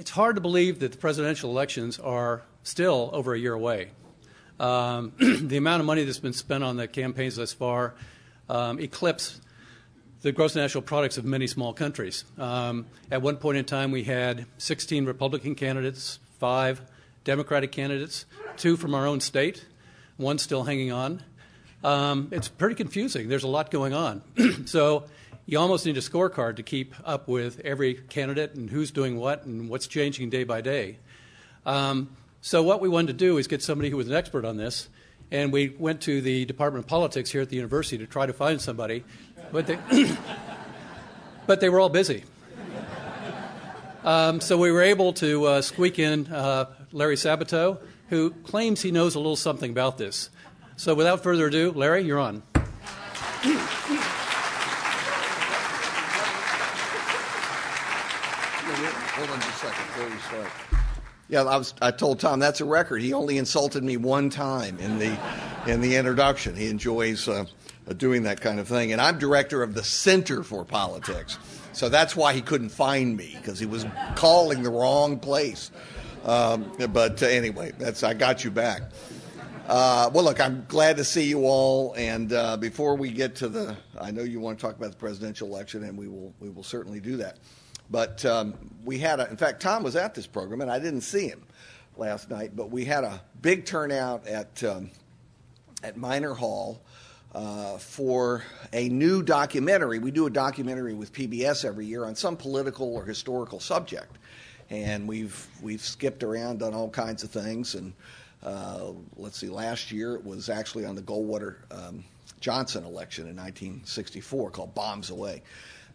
It's hard to believe that the presidential elections are still over a year away. Um, the amount of money that's been spent on the campaigns thus far um, eclipse the gross national products of many small countries. Um, at one point in time, we had 16 Republican candidates, five Democratic candidates, two from our own state, one still hanging on. Um, it's pretty confusing. There's a lot going on. so you almost need a scorecard to keep up with every candidate and who's doing what and what's changing day by day. Um, so what we wanted to do is get somebody who was an expert on this, and we went to the Department of Politics here at the university to try to find somebody, but they, but they were all busy. Um, so we were able to uh, squeak in uh, Larry Sabato, who claims he knows a little something about this. So without further ado, Larry, you're on. Hold on just a Yeah, I was. I told Tom that's a record. He only insulted me one time in the in the introduction. He enjoys uh, doing that kind of thing, and I'm director of the Center for Politics, so that's why he couldn't find me because he was calling the wrong place. Um, but uh, anyway, that's I got you back. Uh, well, look, I'm glad to see you all. And uh, before we get to the, I know you want to talk about the presidential election, and we will we will certainly do that. But um, we had, a, in fact, Tom was at this program, and I didn't see him last night. But we had a big turnout at um, at Minor Hall uh, for a new documentary. We do a documentary with PBS every year on some political or historical subject, and we've we've skipped around, done all kinds of things, and uh, let's see, last year it was actually on the Goldwater um, Johnson election in 1964 called Bombs Away.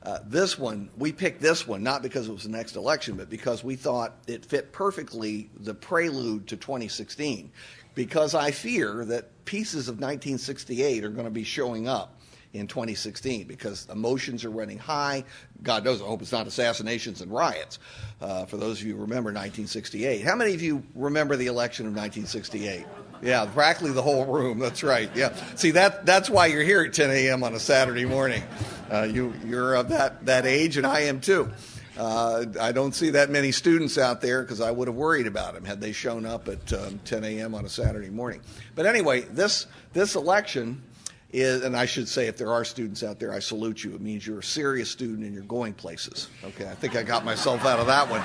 Uh, this one, we picked this one not because it was the next election, but because we thought it fit perfectly the prelude to 2016. Because I fear that pieces of 1968 are going to be showing up in 2016 because emotions are running high. God knows, I hope it's not assassinations and riots. Uh, for those of you who remember 1968, how many of you remember the election of 1968? Yeah, practically the whole room. That's right. Yeah. See, that that's why you're here at 10 a.m. on a Saturday morning. Uh, you you're of that that age, and I am too. Uh, I don't see that many students out there because I would have worried about them had they shown up at um, 10 a.m. on a Saturday morning. But anyway, this this election is, and I should say, if there are students out there, I salute you. It means you're a serious student and you're going places. Okay, I think I got myself out of that one.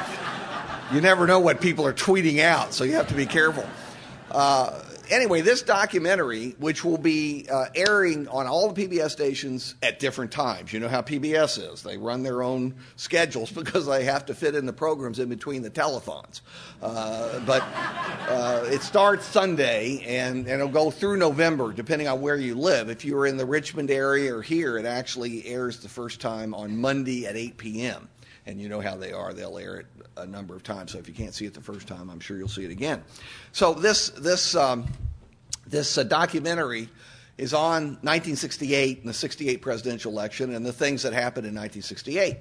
You never know what people are tweeting out, so you have to be careful. Uh, anyway, this documentary, which will be uh, airing on all the PBS stations at different times. You know how PBS is. They run their own schedules because they have to fit in the programs in between the telethons. Uh, but uh, it starts Sunday and, and it'll go through November, depending on where you live. If you're in the Richmond area or here, it actually airs the first time on Monday at 8 p.m and you know how they are. They'll air it a number of times. So if you can't see it the first time, I'm sure you'll see it again. So this this um, this uh, documentary is on 1968 and the 68 presidential election and the things that happened in 1968.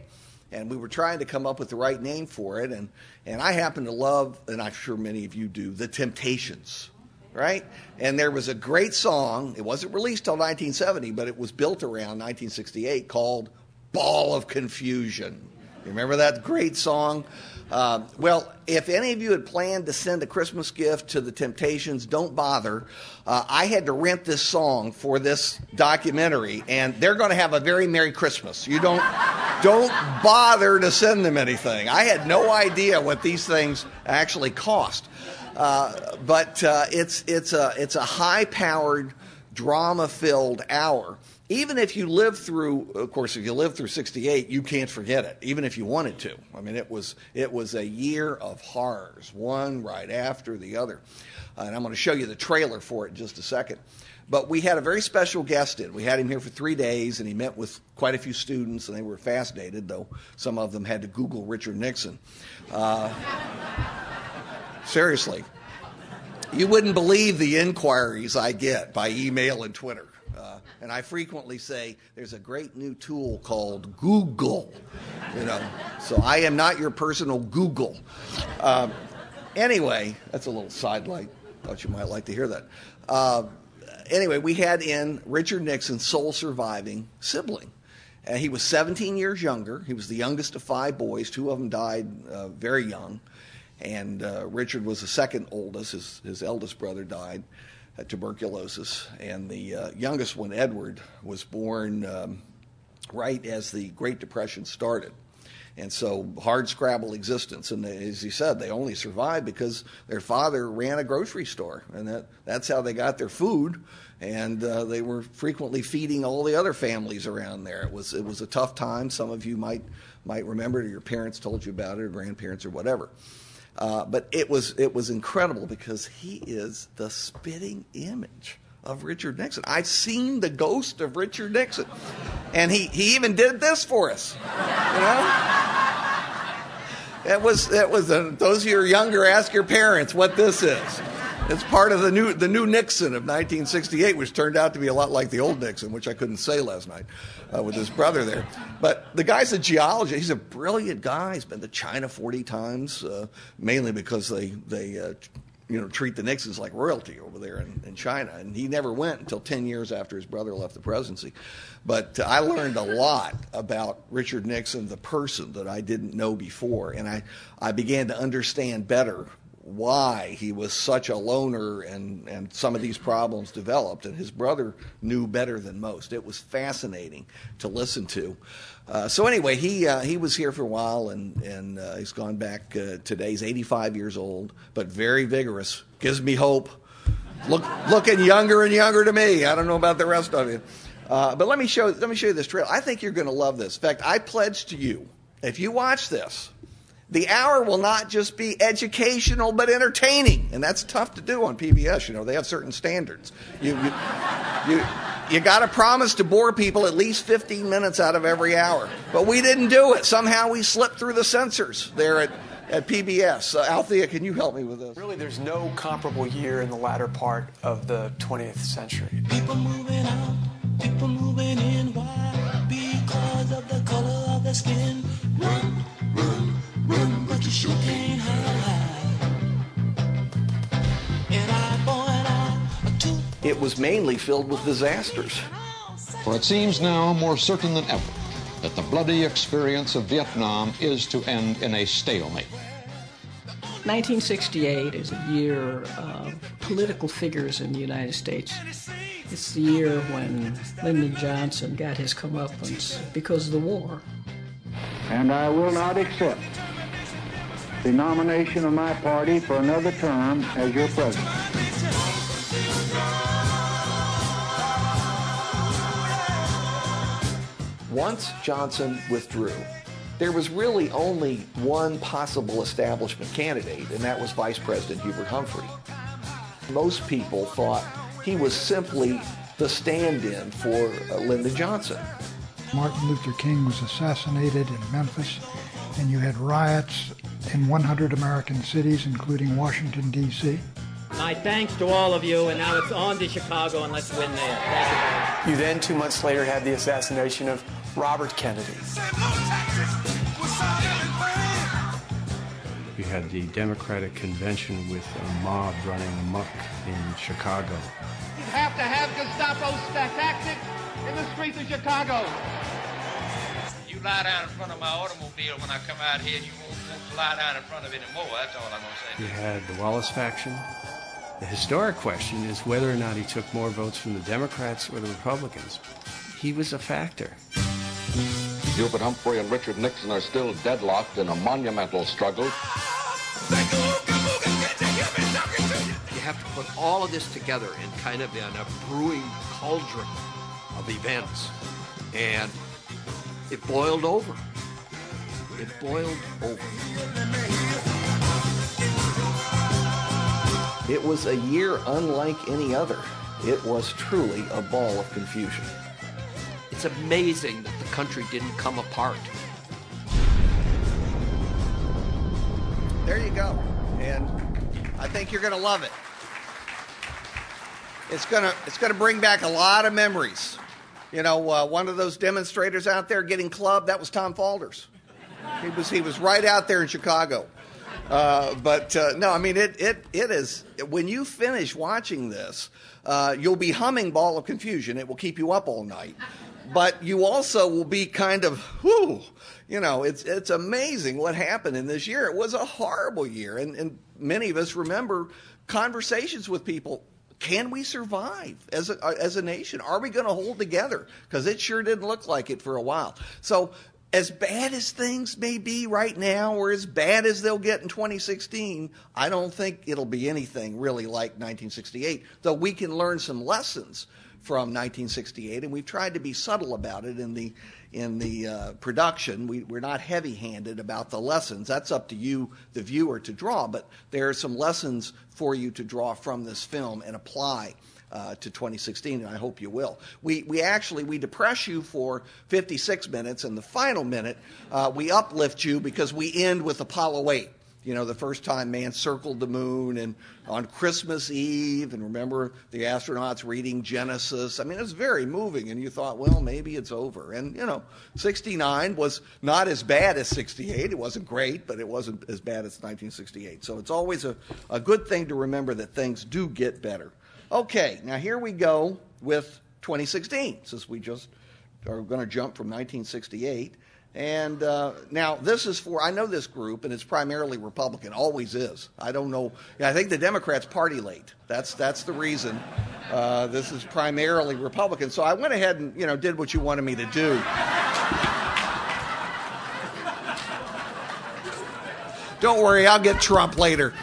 And we were trying to come up with the right name for it. And, and I happen to love, and I'm sure many of you do, The Temptations, right? And there was a great song. It wasn't released till 1970, but it was built around 1968 called Ball of Confusion. Remember that great song? Uh, well, if any of you had planned to send a Christmas gift to the Temptations, don't bother. Uh, I had to rent this song for this documentary, and they're going to have a very Merry Christmas. You don't don't bother to send them anything. I had no idea what these things actually cost, uh, but uh, it's it's a it's a high powered drama filled hour even if you live through, of course, if you live through 68, you can't forget it, even if you wanted to. I mean, it was, it was a year of horrors, one right after the other. Uh, and I'm going to show you the trailer for it in just a second. But we had a very special guest in. We had him here for three days, and he met with quite a few students, and they were fascinated, though some of them had to Google Richard Nixon. Uh, seriously. You wouldn't believe the inquiries I get by email and Twitter. And I frequently say there's a great new tool called Google. You know, so I am not your personal Google. Um, anyway, that's a little sidelight. Thought you might like to hear that. Uh, anyway, we had in Richard Nixon's sole surviving sibling. And he was 17 years younger. He was the youngest of five boys. Two of them died uh, very young. And uh, Richard was the second oldest. His, his eldest brother died tuberculosis. And the uh, youngest one, Edward, was born um, right as the Great Depression started. And so, hard scrabble existence. And as he said, they only survived because their father ran a grocery store. And that, that's how they got their food. And uh, they were frequently feeding all the other families around there. It was, it was a tough time. Some of you might, might remember it, or your parents told you about it, or grandparents, or whatever. Uh, but it was, it was incredible because he is the spitting image of Richard Nixon. I've seen the ghost of Richard Nixon. And he, he even did this for us. You know? It was, it was a, those of you who are younger, ask your parents what this is. It's part of the new, the new Nixon of 1968, which turned out to be a lot like the old Nixon, which I couldn't say last night uh, with his brother there. But the guy's a geologist. He's a brilliant guy. He's been to China 40 times, uh, mainly because they, they uh, you know, treat the Nixons like royalty over there in, in, China. And he never went until 10 years after his brother left the presidency. But I learned a lot about Richard Nixon, the person that I didn't know before. And I, I began to understand better why he was such a loner and, and some of these problems developed. And his brother knew better than most. It was fascinating to listen to. Uh, so anyway, he uh, he was here for a while, and and uh, he's gone back uh, today. He's 85 years old, but very vigorous. Gives me hope. Look, looking younger and younger to me. I don't know about the rest of you, uh, but let me show let me show you this trail. I think you're going to love this. In fact, I pledge to you, if you watch this, the hour will not just be educational but entertaining, and that's tough to do on PBS. You know, they have certain standards. You you you, you got to promise to bore people at least 15 minutes out of every hour, but we didn't do it. Somehow we slipped through the censors there at. At PBS. Uh, Althea, can you help me with this? Really, there's no comparable year in the latter part of the 20th century. People moving out, people moving in. Why? Because of the color of the skin. Run, run, run, but you sure can't hide. An eye for an eye, a tooth It was mainly filled with disasters. For it seems now more certain than ever that the bloody experience of Vietnam is to end in a stalemate. 1968 is a year of political figures in the United States. It's the year when Lyndon Johnson got his comeuppance because of the war. and I will not accept the nomination of my party for another term as your president. Once Johnson withdrew, there was really only one possible establishment candidate, and that was Vice President Hubert Humphrey. Most people thought he was simply the stand in for uh, Lyndon Johnson. Martin Luther King was assassinated in Memphis, and you had riots in 100 American cities, including Washington, D.C. My thanks to all of you, and now it's on to Chicago, and let's win there. Thank you. You then, two months later, had the assassination of Robert Kennedy. You had the Democratic convention with a mob running amok in Chicago. You have to have Gestapo tactics in the streets of Chicago. You lie down in front of my automobile when I come out here, you won't, won't lie down in front of it anymore. That's all I'm going to say. You had the Wallace faction. The historic question is whether or not he took more votes from the Democrats or the Republicans. He was a factor. Hubert Humphrey and Richard Nixon are still deadlocked in a monumental struggle. You have to put all of this together in kind of in a brewing cauldron of events. And it boiled over. It boiled over. It was a year unlike any other. It was truly a ball of confusion. It's amazing that the country didn't come apart. There you go. And I think you're going to love it. It's going to it's going to bring back a lot of memories. You know, uh, one of those demonstrators out there getting clubbed, that was Tom Falders. He was he was right out there in Chicago. Uh, but uh, no, I mean it, it it is when you finish watching this, uh, you'll be humming "Ball of Confusion." It will keep you up all night. but you also will be kind of, whoo, you know, it's it's amazing what happened in this year. It was a horrible year, and, and many of us remember conversations with people. Can we survive as a, uh, as a nation? Are we going to hold together? Because it sure didn't look like it for a while. So as bad as things may be right now, or as bad as they'll get in 2016, I don't think it'll be anything really like 1968, though we can learn some lessons from 1968, and we've tried to be subtle about it in the in the uh, production. We, we're not heavy-handed about the lessons. That's up to you, the viewer, to draw. But there are some lessons for you to draw from this film and apply uh, to 2016, and I hope you will. We, we actually we depress you for 56 minutes, and the final minute uh, we uplift you because we end with Apollo 8. You know, the first time man circled the moon, and on Christmas Eve, and remember the astronauts reading Genesis. I mean, it was very moving, and you thought, well, maybe it's over. And, you know, 69 was not as bad as 68. It wasn't great, but it wasn't as bad as 1968. So it's always a, a good thing to remember that things do get better. Okay, now here we go with 2016, since we just are going to jump from 1968. And uh, now this is for, I know this group, and it's primarily Republican, always is. I don't know, I think the Democrats party late. That's, that's the reason. Uh, this is primarily Republican. So I went ahead and, you know, did what you wanted me to do. Don't worry, I'll get Trump later.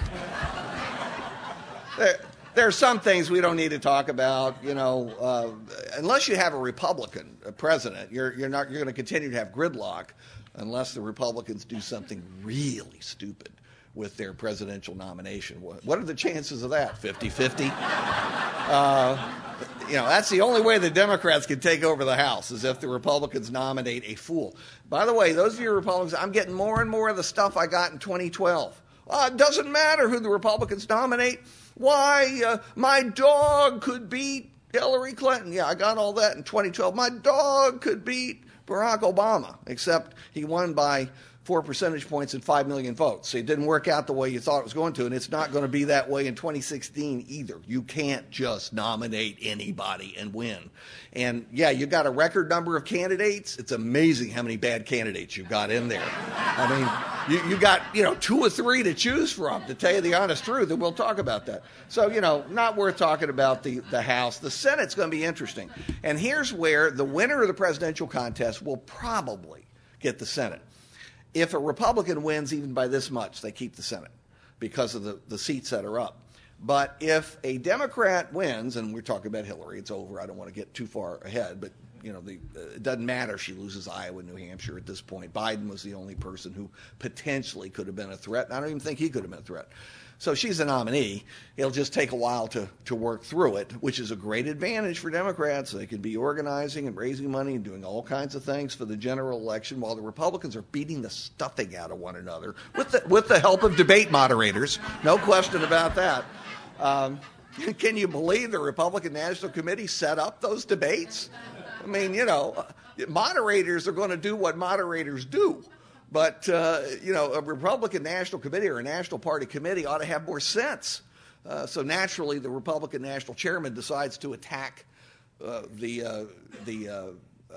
There, are some things we don't need to talk about. You know, uh, unless you have a Republican president, you're you're not you're going to continue to have gridlock unless the Republicans do something really stupid with their presidential nomination. What, what are the chances of that? 50 50? Uh, you know, that's the only way the Democrats can take over the House is if the Republicans nominate a fool. By the way, those of you Republicans, I'm getting more and more of the stuff I got in 2012. Uh, it doesn't matter who the Republicans nominate. Why, uh, my dog could beat Hillary Clinton. Yeah, I got all that in 2012. My dog could beat Barack Obama, except he won by four percentage points and five million votes. So it didn't work out the way you thought it was going to, and it's not going to be that way in 2016 either. You can't just nominate anybody and win. And yeah, you got a record number of candidates. It's amazing how many bad candidates you've got in there. I mean, you, you got you know two or three to choose from. To tell you the honest truth, and we'll talk about that. So you know, not worth talking about the the House. The Senate's going to be interesting. And here's where the winner of the presidential contest will probably get the Senate if a Republican wins even by this much, they keep the Senate because of the, the seats that are up. But if a Democrat wins, and we're talking about Hillary, it's over. I don't want to get too far ahead, but you know, the, uh, it doesn't matter if she loses Iowa, New Hampshire at this point. Biden was the only person who potentially could have been a threat. I don't even think he could have been a threat. So she's a nominee. It'll just take a while to, to work through it, which is a great advantage for Democrats. They can be organizing and raising money and doing all kinds of things for the general election while the Republicans are beating the stuffing out of one another with the, with the help of debate moderators. No question about that. Um, can you believe the Republican National Committee set up those debates? I mean, you know, moderators are going to do what moderators do. But, uh, you know, a Republican National Committee or a National Party committee ought to have more sense. Uh, so naturally, the Republican National Chairman decides to attack uh, the, uh, the uh, uh,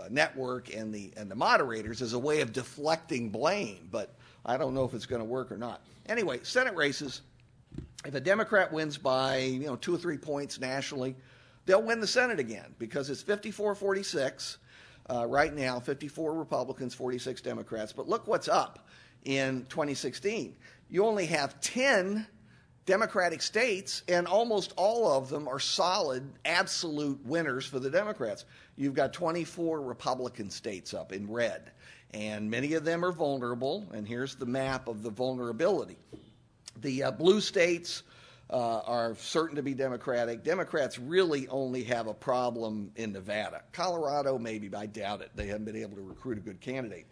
network and the, and the moderators as a way of deflecting blame. But I don't know if it's going to work or not. Anyway, Senate races. If a Democrat wins by you know two or three points nationally, they'll win the Senate again because it's 54 46 uh, right now 54 Republicans, 46 Democrats. But look what's up in 2016. You only have 10 Democratic states, and almost all of them are solid, absolute winners for the Democrats. You've got 24 Republican states up in red, and many of them are vulnerable. And here's the map of the vulnerability. The uh, blue states uh, are certain to be Democratic. Democrats really only have a problem in Nevada. Colorado, maybe, but I doubt it. They haven't been able to recruit a good candidate.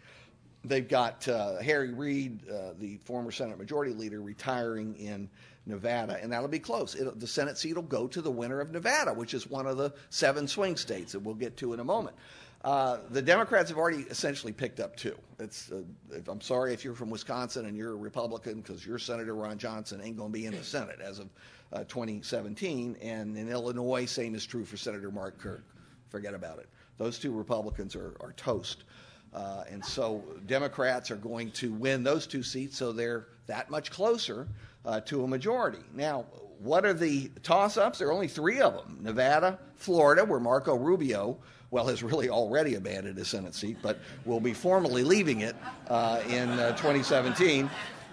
They've got uh, Harry Reid, uh, the former Senate Majority Leader, retiring in Nevada, and that'll be close. It'll, the Senate seat will go to the winner of Nevada, which is one of the seven swing states that we'll get to in a moment. Uh, the Democrats have already essentially picked up two. It's, uh, I'm sorry if you're from Wisconsin and you're a Republican because your Senator Ron Johnson ain't going to be in the Senate as of uh, 2017. And in Illinois, same is true for Senator Mark Kirk. Forget about it. Those two Republicans are, are toast. Uh, and so Democrats are going to win those two seats, so they're that much closer uh, to a majority. Now, what are the toss ups? There are only three of them Nevada, Florida, where Marco Rubio, well, has really already abandoned his Senate seat, but will be formally leaving it uh, in uh, 2017.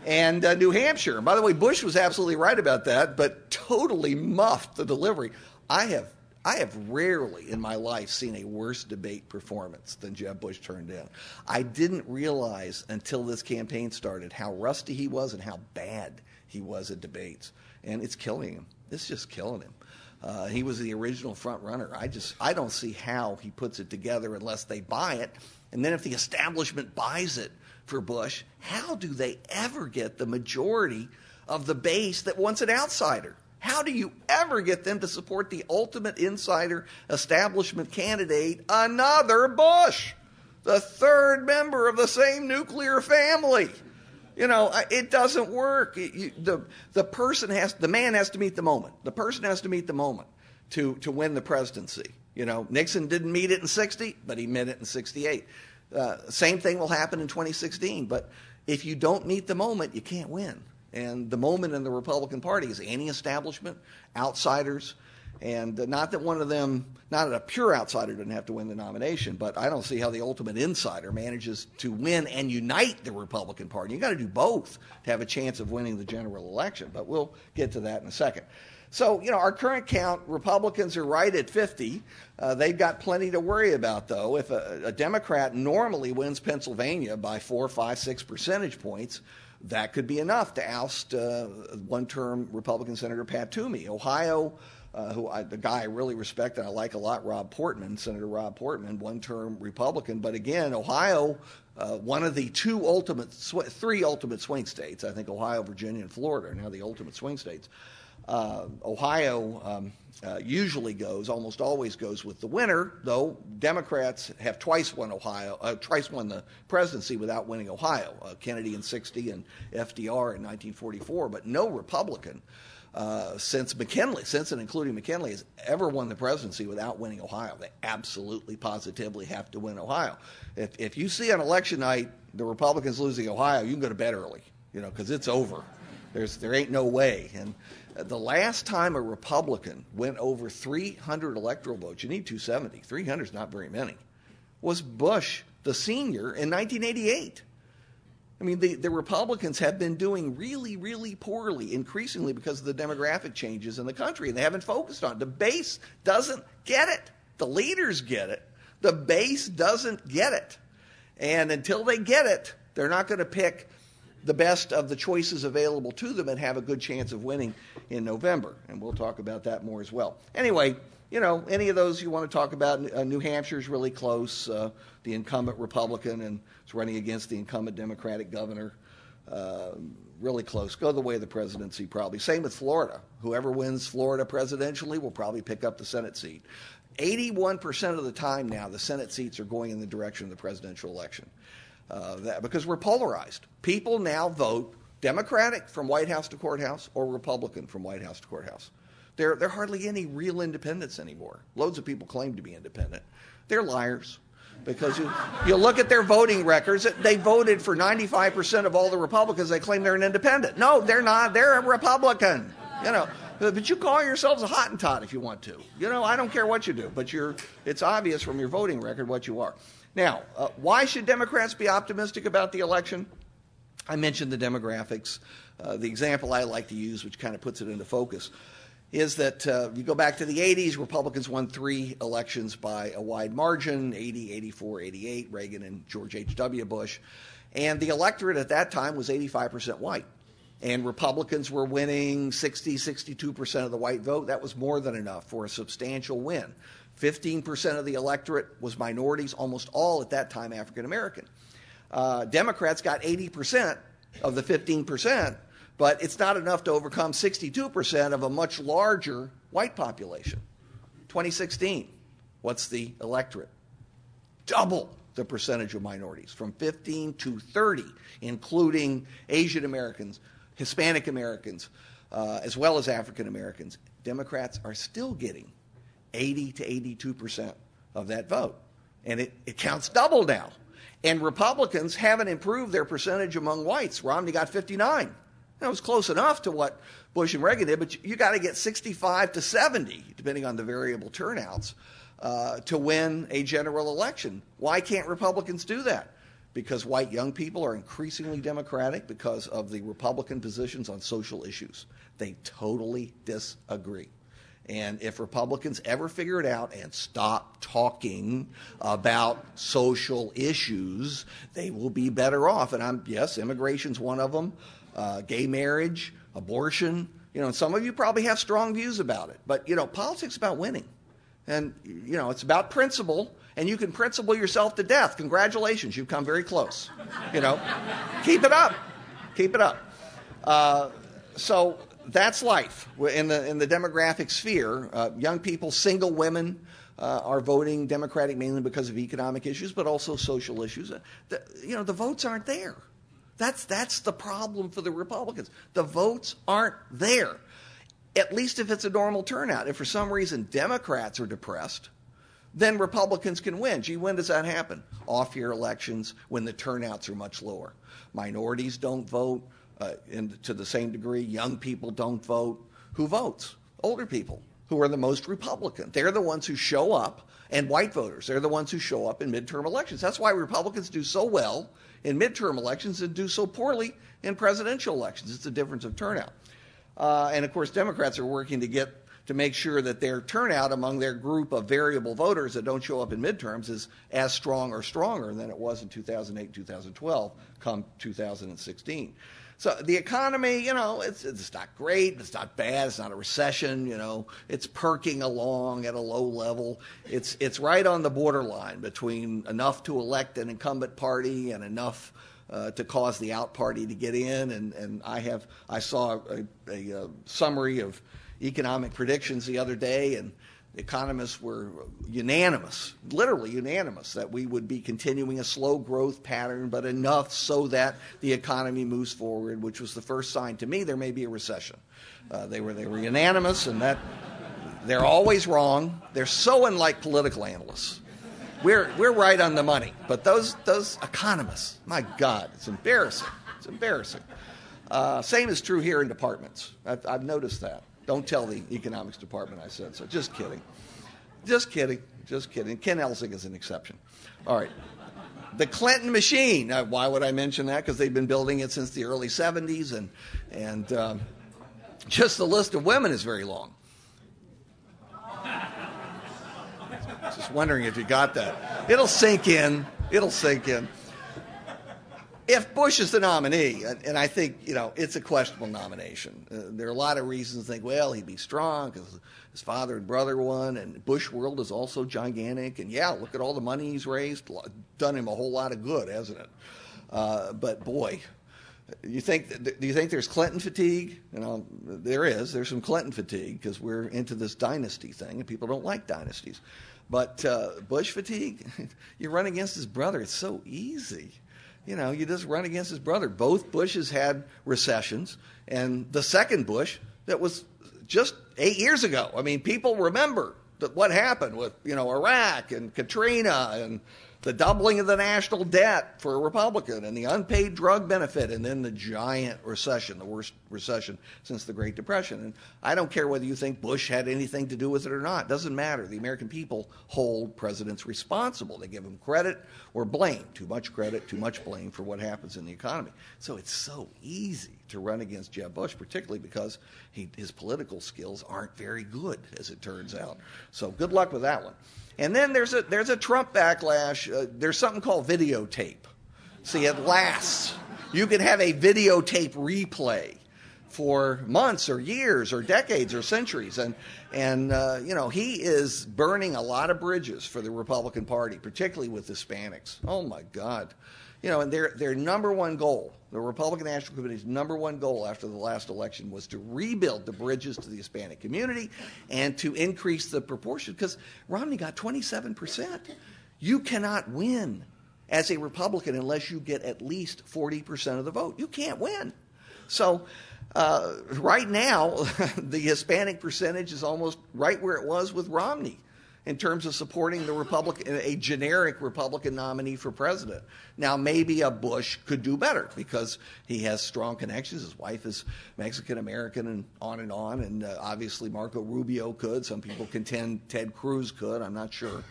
And uh, New Hampshire. By the way, Bush was absolutely right about that, but totally muffed the delivery. I have I have rarely in my life seen a worse debate performance than Jeb Bush turned in. I didn't realize until this campaign started how rusty he was and how bad he was at debates. And it's killing him. It's just killing him. Uh, he was the original front runner. I just I don't see how he puts it together unless they buy it. And then if the establishment buys it for Bush, how do they ever get the majority of the base that wants an outsider? How do you ever get them to support the ultimate insider establishment candidate, another Bush, the third member of the same nuclear family? You know, it doesn't work. It, you, the the person has the man has to meet the moment. The person has to meet the moment to to win the presidency. You know, Nixon didn't meet it in '60, but he met it in '68. Uh, same thing will happen in 2016. But if you don't meet the moment, you can't win. And the moment in the Republican Party is any establishment, outsiders, and not that one of them, not a pure outsider, doesn't have to win the nomination, but I don't see how the ultimate insider manages to win and unite the Republican Party. You've got to do both to have a chance of winning the general election, but we'll get to that in a second. So, you know, our current count, Republicans are right at 50. Uh, they've got plenty to worry about, though. If a, a Democrat normally wins Pennsylvania by four, five, six percentage points, that could be enough to oust uh, one term Republican Senator Pat Toomey. Ohio, uh, who I, the guy I really respect and I like a lot, Rob Portman, Senator Rob Portman, one term Republican. But again, Ohio, uh, one of the two ultimate, sw- three ultimate swing states, I think Ohio, Virginia, and Florida are now the ultimate swing states. Uh, Ohio um, uh, usually goes, almost always goes with the winner, though Democrats have twice won Ohio, uh, twice won the presidency without winning Ohio. Uh, Kennedy in 60 and FDR in 1944, but no Republican uh, since McKinley, since and including McKinley, has ever won the presidency without winning Ohio. They absolutely, positively have to win Ohio. If, if you see on election night the Republicans losing Ohio, you can go to bed early, you know, because it's over. There's, there ain't no way. And the last time a Republican went over 300 electoral votes, you need 270. 300 is not very many. Was Bush the senior in 1988? I mean, the, the Republicans have been doing really, really poorly, increasingly because of the demographic changes in the country, and they haven't focused on it. The base doesn't get it. The leaders get it. The base doesn't get it. And until they get it, they're not going to pick the best of the choices available to them and have a good chance of winning in November. And we'll talk about that more as well. Anyway, you know, any of those you want to talk about, uh, New Hampshire's really close. Uh, the incumbent Republican and is running against the incumbent Democratic governor. Uh, really close. Go the way of the presidency, probably. Same with Florida. Whoever wins Florida presidentially will probably pick up the Senate seat. 81% of the time now, the Senate seats are going in the direction of the presidential election uh, that, because we're polarized. People now vote Democratic from White House to courthouse or Republican from White House to courthouse. There, there are hardly any real independents anymore. Loads of people claim to be independent. They're liars because you, you look at their voting records, they voted for 95% of all the Republicans. They claim they're an independent. No, they're not. They're a Republican. You know, but you call yourselves a Hottentot if you want to. You know, I don't care what you do, but you're, it's obvious from your voting record what you are. Now, uh, why should Democrats be optimistic about the election? I mentioned the demographics. Uh, the example I like to use, which kind of puts it into focus, is that uh, you go back to the 80s, Republicans won three elections by a wide margin 80, 84, 88, Reagan and George H.W. Bush. And the electorate at that time was 85% white. And Republicans were winning 60, 62% of the white vote. That was more than enough for a substantial win. 15% of the electorate was minorities, almost all at that time African American. Uh, Democrats got 80% of the 15%, but it's not enough to overcome 62% of a much larger white population. 2016, what's the electorate? Double the percentage of minorities from 15 to 30, including Asian Americans, Hispanic Americans, uh, as well as African Americans. Democrats are still getting 80 to 82 percent of that vote. and it, it counts double now. And Republicans haven't improved their percentage among whites. Romney got 59. That was close enough to what Bush and Reagan did, but you, got to get 65 to 70, depending on the variable turnouts, uh, to win a general election. Why can't Republicans do that? Because white young people are increasingly Democratic because of the Republican positions on social issues. They totally disagree. And if Republicans ever figure it out and stop talking about social issues, they will be better off. And I'm yes, immigration's one of them, uh, gay marriage, abortion. You know, and some of you probably have strong views about it. But you know, politics about winning, and you know, it's about principle. And you can principle yourself to death. Congratulations, you've come very close. You know, keep it up, keep it up. Uh, so that's life in the in the demographic sphere. Uh, young people, single women. Uh, are voting Democratic mainly because of economic issues, but also social issues. Uh, the, you know, the votes aren't there. That's that's the problem for the Republicans. The votes aren't there. At least if it's a normal turnout. If for some reason Democrats are depressed, then Republicans can win. Gee, when does that happen? Off year elections when the turnouts are much lower. Minorities don't vote uh, in, to the same degree. Young people don't vote. Who votes? Older people who are the most Republican. They're the ones who show up, and white voters. They're the ones who show up in midterm elections. That's why Republicans do so well in midterm elections and do so poorly in presidential elections. It's a difference of turnout. Uh, and of course, Democrats are working to get to make sure that their turnout among their group of variable voters that don't show up in midterms is as strong or stronger than it was in 2008 2012 come 2016. So the economy, you know, it's, it's not great, it's not bad, it's not a recession, you know, it's perking along at a low level. It's, it's right on the borderline between enough to elect an incumbent party and enough uh, to cause the out party to get in. And, and I have I saw a, a, a summary of economic predictions the other day, and economists were unanimous, literally unanimous, that we would be continuing a slow growth pattern, but enough so that the economy moves forward, which was the first sign to me there may be a recession. Uh, they were they were unanimous, and that they're always wrong. They're so unlike political analysts. We're we're right on the money, but those those economists, my God, it's embarrassing. It's embarrassing. Uh, same is true here in departments. I've, I've noticed that. Don't tell the economics department I said so. Just kidding. Just kidding. Just kidding. Ken Elzinga is an exception. All right. The Clinton machine. Uh, why would I mention that? Because they've been building it since the early 70s, and, and um, just the list of women is very long. Just wondering if you got that. It'll sink in. It'll sink in if Bush is the nominee, and I think you know it's a questionable nomination, uh, there are a lot of reasons to think, well, he'd be strong because his father and brother won, and Bush World is also gigantic, and yeah, look at all the money he's raised, done him a whole lot of good, hasn't it? Uh, but boy, you think do you think there's Clinton fatigue? You know, there is. There's some Clinton fatigue because we're into this dynasty thing, and people don't like dynasties. But uh, Bush fatigue, you run against his brother. It's so easy you know, you just run against his brother. Both Bushes had recessions, and the second Bush that was just eight years ago. I mean, people remember that what happened with you know Iraq and Katrina and the doubling of the national debt for a Republican and the unpaid drug benefit, and then the giant recession, the worst recession since the Great Depression. And I don't care whether you think Bush had anything to do with it or not. Doesn't matter. The American people hold presidents responsible. They give them credit or blame. Too much credit, too much blame for what happens in the economy. So it's so easy to run against Jeb Bush, particularly because he, his political skills aren't very good, as it turns out. So good luck with that one. And then there's a there's a Trump backlash. Uh, there's something called videotape. See, it lasts. You can have a videotape replay for months or years or decades or centuries, and and uh, you know he is burning a lot of bridges for the Republican Party, particularly with Hispanics. Oh my God, you know, and their their number one goal, the Republican National Committee's number one goal after the last election was to rebuild the bridges to the Hispanic community and to increase the proportion because Romney got 27 percent. You cannot win as a Republican unless you get at least 40 percent of the vote. You can't win. So. Uh, right now, the Hispanic percentage is almost right where it was with Romney in terms of supporting the Republican, a generic Republican nominee for president. Now, maybe a Bush could do better because he has strong connections. His wife is Mexican American, and on and on. And uh, obviously, Marco Rubio could. Some people contend Ted Cruz could. I'm not sure.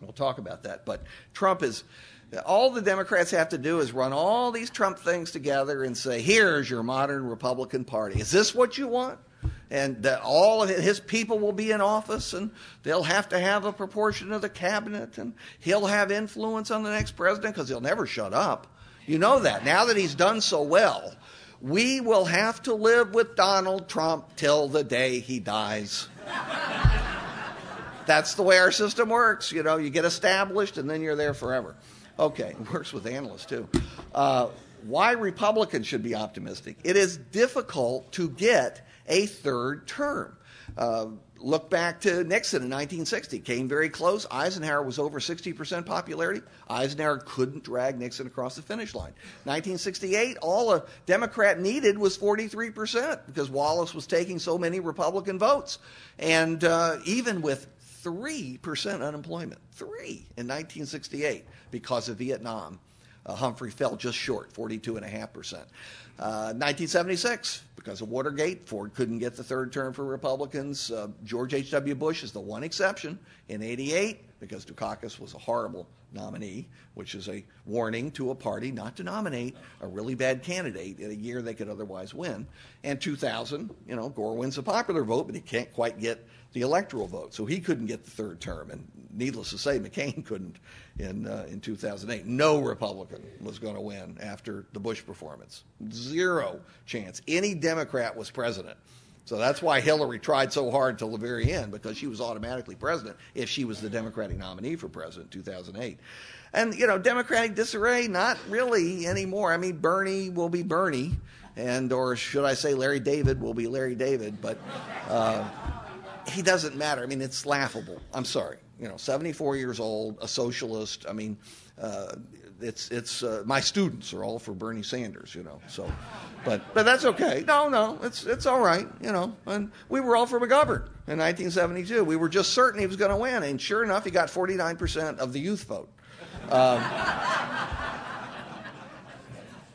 We'll talk about that. But Trump is. All the Democrats have to do is run all these Trump things together and say, here's your modern Republican Party. Is this what you want? And that all of his people will be in office and they'll have to have a proportion of the cabinet and he'll have influence on the next president because he'll never shut up. You know that. Now that he's done so well, we will have to live with Donald Trump till the day he dies. That's the way our system works. You know, you get established and then you're there forever. Okay, it works with analysts too. Uh, why Republicans should be optimistic. It is difficult to get a third term. Uh, look back to Nixon in 1960. Came very close. Eisenhower was over 60% popularity. Eisenhower couldn't drag Nixon across the finish line. 1968, all a Democrat needed was 43% because Wallace was taking so many Republican votes. And uh, even with 3% unemployment, three in 1968 because of Vietnam, uh, Humphrey fell just short, 42.5%. Uh, 1976, because of Watergate, Ford couldn't get the third term for Republicans. Uh, George H.W. Bush is the one exception. In 88, because Dukakis was a horrible nominee, which is a warning to a party not to nominate a really bad candidate in a year they could otherwise win. And 2000, you know, Gore wins the popular vote, but he can't quite get the electoral vote, so he couldn't get the third term. And needless to say, McCain couldn't in uh, in 2008. No Republican was going to win after the Bush performance. Zero chance. Any Democrat was president. So that's why Hillary tried so hard till the very end because she was automatically president if she was the Democratic nominee for president in 2008. And you know, Democratic disarray not really anymore. I mean, Bernie will be Bernie, and or should I say, Larry David will be Larry David, but. Uh, he doesn't matter. I mean, it's laughable. I'm sorry you know, 74 years old, a socialist. I mean, uh, it's it's uh, my students are all for Bernie Sanders, you know. So, but but that's okay. No, no, it's it's all right, you know. And we were all for McGovern in 1972. We were just certain he was going to win, and sure enough, he got 49 percent of the youth vote. Um,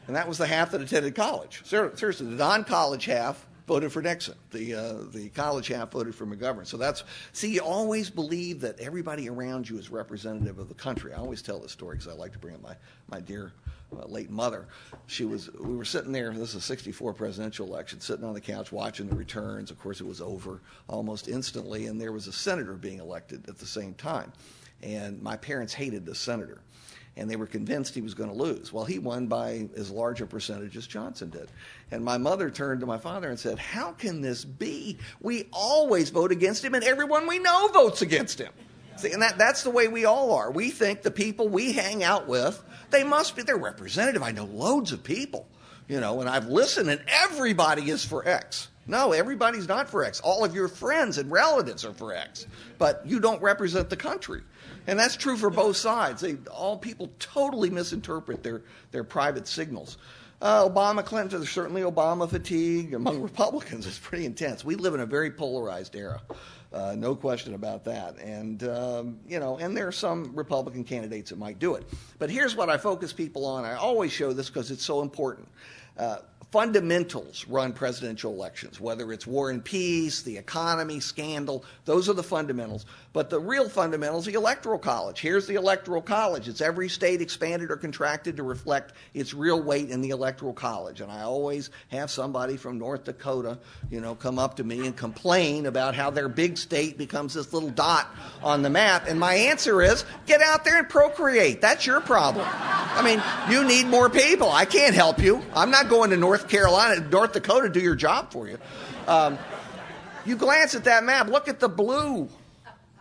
and that was the half that attended college. Seriously, the non-college half voted for Nixon. The uh, the college half voted for McGovern. So that's see, you always believe that everybody around you is representative of the country. I always tell this story because I like to bring up my my dear uh, late mother. She was we were sitting there. This is a '64 presidential election, sitting on the couch watching the returns. Of course, it was over almost instantly, and there was a senator being elected at the same time. And my parents hated the senator and they were convinced he was going to lose. Well, he won by as large a percentage as Johnson did. And my mother turned to my father and said, How can this be? We always vote against him, and everyone we know votes against him. See, and that, that's the way we all are. We think the people we hang out with, they must be, they're representative. I know loads of people, you know, and I've listened, and everybody is for X. No, everybody's not for X. All of your friends and relatives are for X, but you don't represent the country. And that's true for both sides. They, all people totally misinterpret their, their private signals. Uh, Obama, Clinton, there's certainly Obama fatigue among Republicans. It's pretty intense. We live in a very polarized era. Uh, no question about that. And, um, you know, and there are some Republican candidates that might do it. But here's what I focus people on. I always show this because it's so important. Uh, fundamentals run presidential elections, whether it's war and peace, the economy, scandal, those are the fundamentals. But the real fundamentals, the electoral college. Here's the electoral college. It's every state expanded or contracted to reflect its real weight in the electoral college. And I always have somebody from North Dakota, you know, come up to me and complain about how their big state becomes this little dot on the map. And my answer is, get out there and procreate. That's your problem. I mean, you need more people. I can't help you. I'm not going to North North Carolina, North Dakota do your job for you. Um, you glance at that map, look at the blue.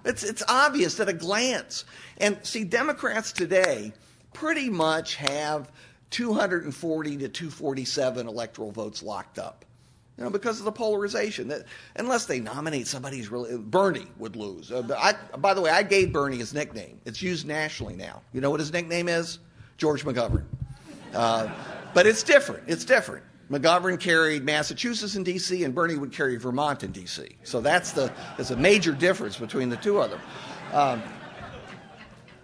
It's, it's obvious at a glance. And see, Democrats today pretty much have 240 to 247 electoral votes locked up. You know, because of the polarization. That unless they nominate somebody who's really Bernie would lose. Uh, I, by the way, I gave Bernie his nickname. It's used nationally now. You know what his nickname is? George McGovern. Uh, but it's different. It's different. McGovern carried Massachusetts and D.C., and Bernie would carry Vermont and D.C. So that's the there's a major difference between the two of them. Um,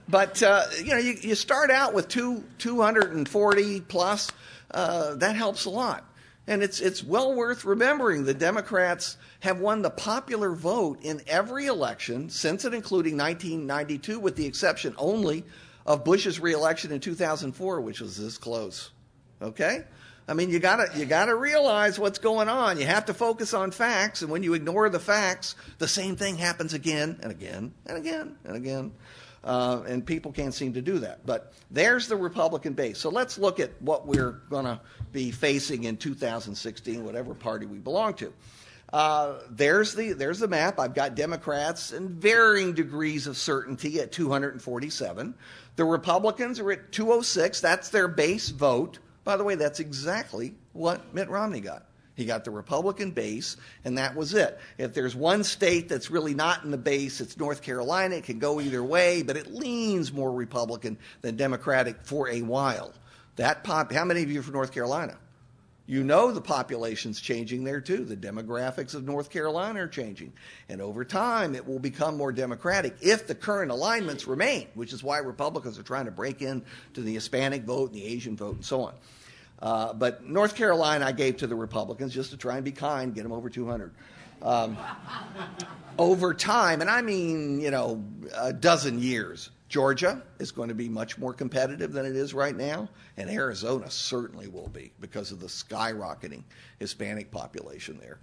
but uh, you know, you, you, start out with two 240 plus. Uh, that helps a lot, and it's it's well worth remembering. The Democrats have won the popular vote in every election since and including 1992, with the exception only of Bush's reelection in 2004, which was this close. Okay. I mean, you gotta you gotta realize what's going on. You have to focus on facts, and when you ignore the facts, the same thing happens again and again and again and again. Uh, and people can't seem to do that. But there's the Republican base. So let's look at what we're going to be facing in 2016, whatever party we belong to. Uh, there's the there's the map. I've got Democrats in varying degrees of certainty at 247. The Republicans are at 206. That's their base vote. By the way, that's exactly what Mitt Romney got. He got the Republican base, and that was it. If there's one state that's really not in the base, it's North Carolina. It can go either way, but it leans more Republican than Democratic for a while. That pop, how many of you are from North Carolina? You know the population's changing there too. The demographics of North Carolina are changing. And over time, it will become more democratic if the current alignments remain, which is why Republicans are trying to break in to the Hispanic vote and the Asian vote and so on. Uh, but North Carolina, I gave to the Republicans just to try and be kind, get them over 200. Um, over time, and I mean, you know, a dozen years, Georgia is going to be much more competitive than it is right now, and Arizona certainly will be because of the skyrocketing Hispanic population there.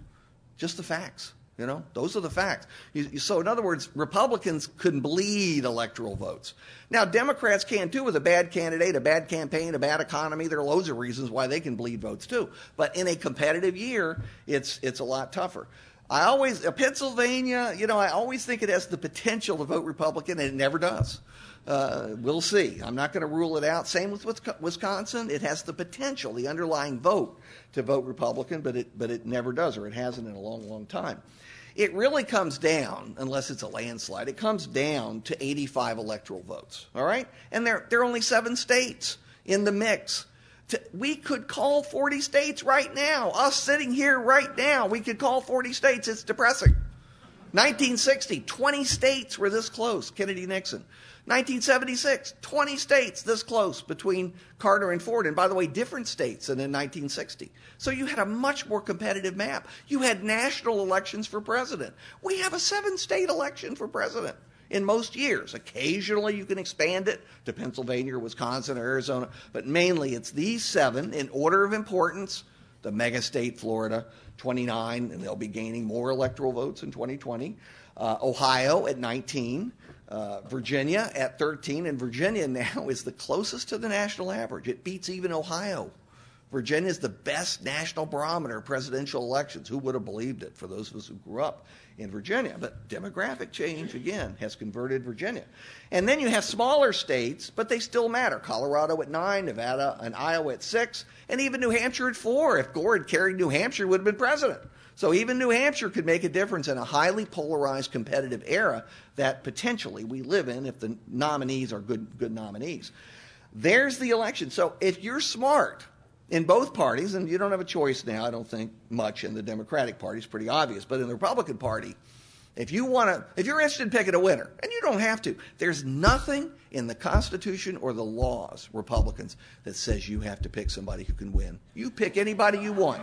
Just the facts. You know, those are the facts. You, so, in other words, Republicans can bleed electoral votes. Now, Democrats can too with a bad candidate, a bad campaign, a bad economy. There are loads of reasons why they can bleed votes too. But in a competitive year, it's it's a lot tougher. I always uh, Pennsylvania, you know, I always think it has the potential to vote Republican, and it never does. Uh, we'll see. I'm not going to rule it out. Same with Wisconsin; it has the potential, the underlying vote, to vote Republican, but it but it never does, or it hasn't in a long, long time. It really comes down, unless it's a landslide, it comes down to 85 electoral votes. All right, and there there are only seven states in the mix to, we could call 40 states right now. Us sitting here right now, we could call 40 states. It's depressing. 1960, 20 states were this close, Kennedy Nixon. 1976, 20 states this close between Carter and Ford. And by the way, different states than in 1960. So you had a much more competitive map. You had national elections for president. We have a seven state election for president in most years. Occasionally you can expand it to Pennsylvania or Wisconsin or Arizona, but mainly it's these seven in order of importance. The mega state, Florida, 29, and they'll be gaining more electoral votes in 2020. Uh, Ohio at 19. Uh, Virginia at 13, and Virginia now is the closest to the national average. It beats even Ohio. Virginia is the best national barometer of presidential elections. Who would have believed it for those of us who grew up in Virginia. But demographic change, again, has converted Virginia. And then you have smaller states, but they still matter. Colorado at nine, Nevada and Iowa at six, and even New Hampshire at four. If Gore had carried New Hampshire, would have been president. So even New Hampshire could make a difference in a highly polarized competitive era that potentially we live in if the nominees are good, good nominees. There's the election. So if you're smart, in both parties, and you don't have a choice now, I don't think much in the Democratic Party, it's pretty obvious, but in the Republican Party, if you want to, if you're interested in picking a winner, and you don't have to, there's nothing in the Constitution or the laws, Republicans, that says you have to pick somebody who can win. You pick anybody you want.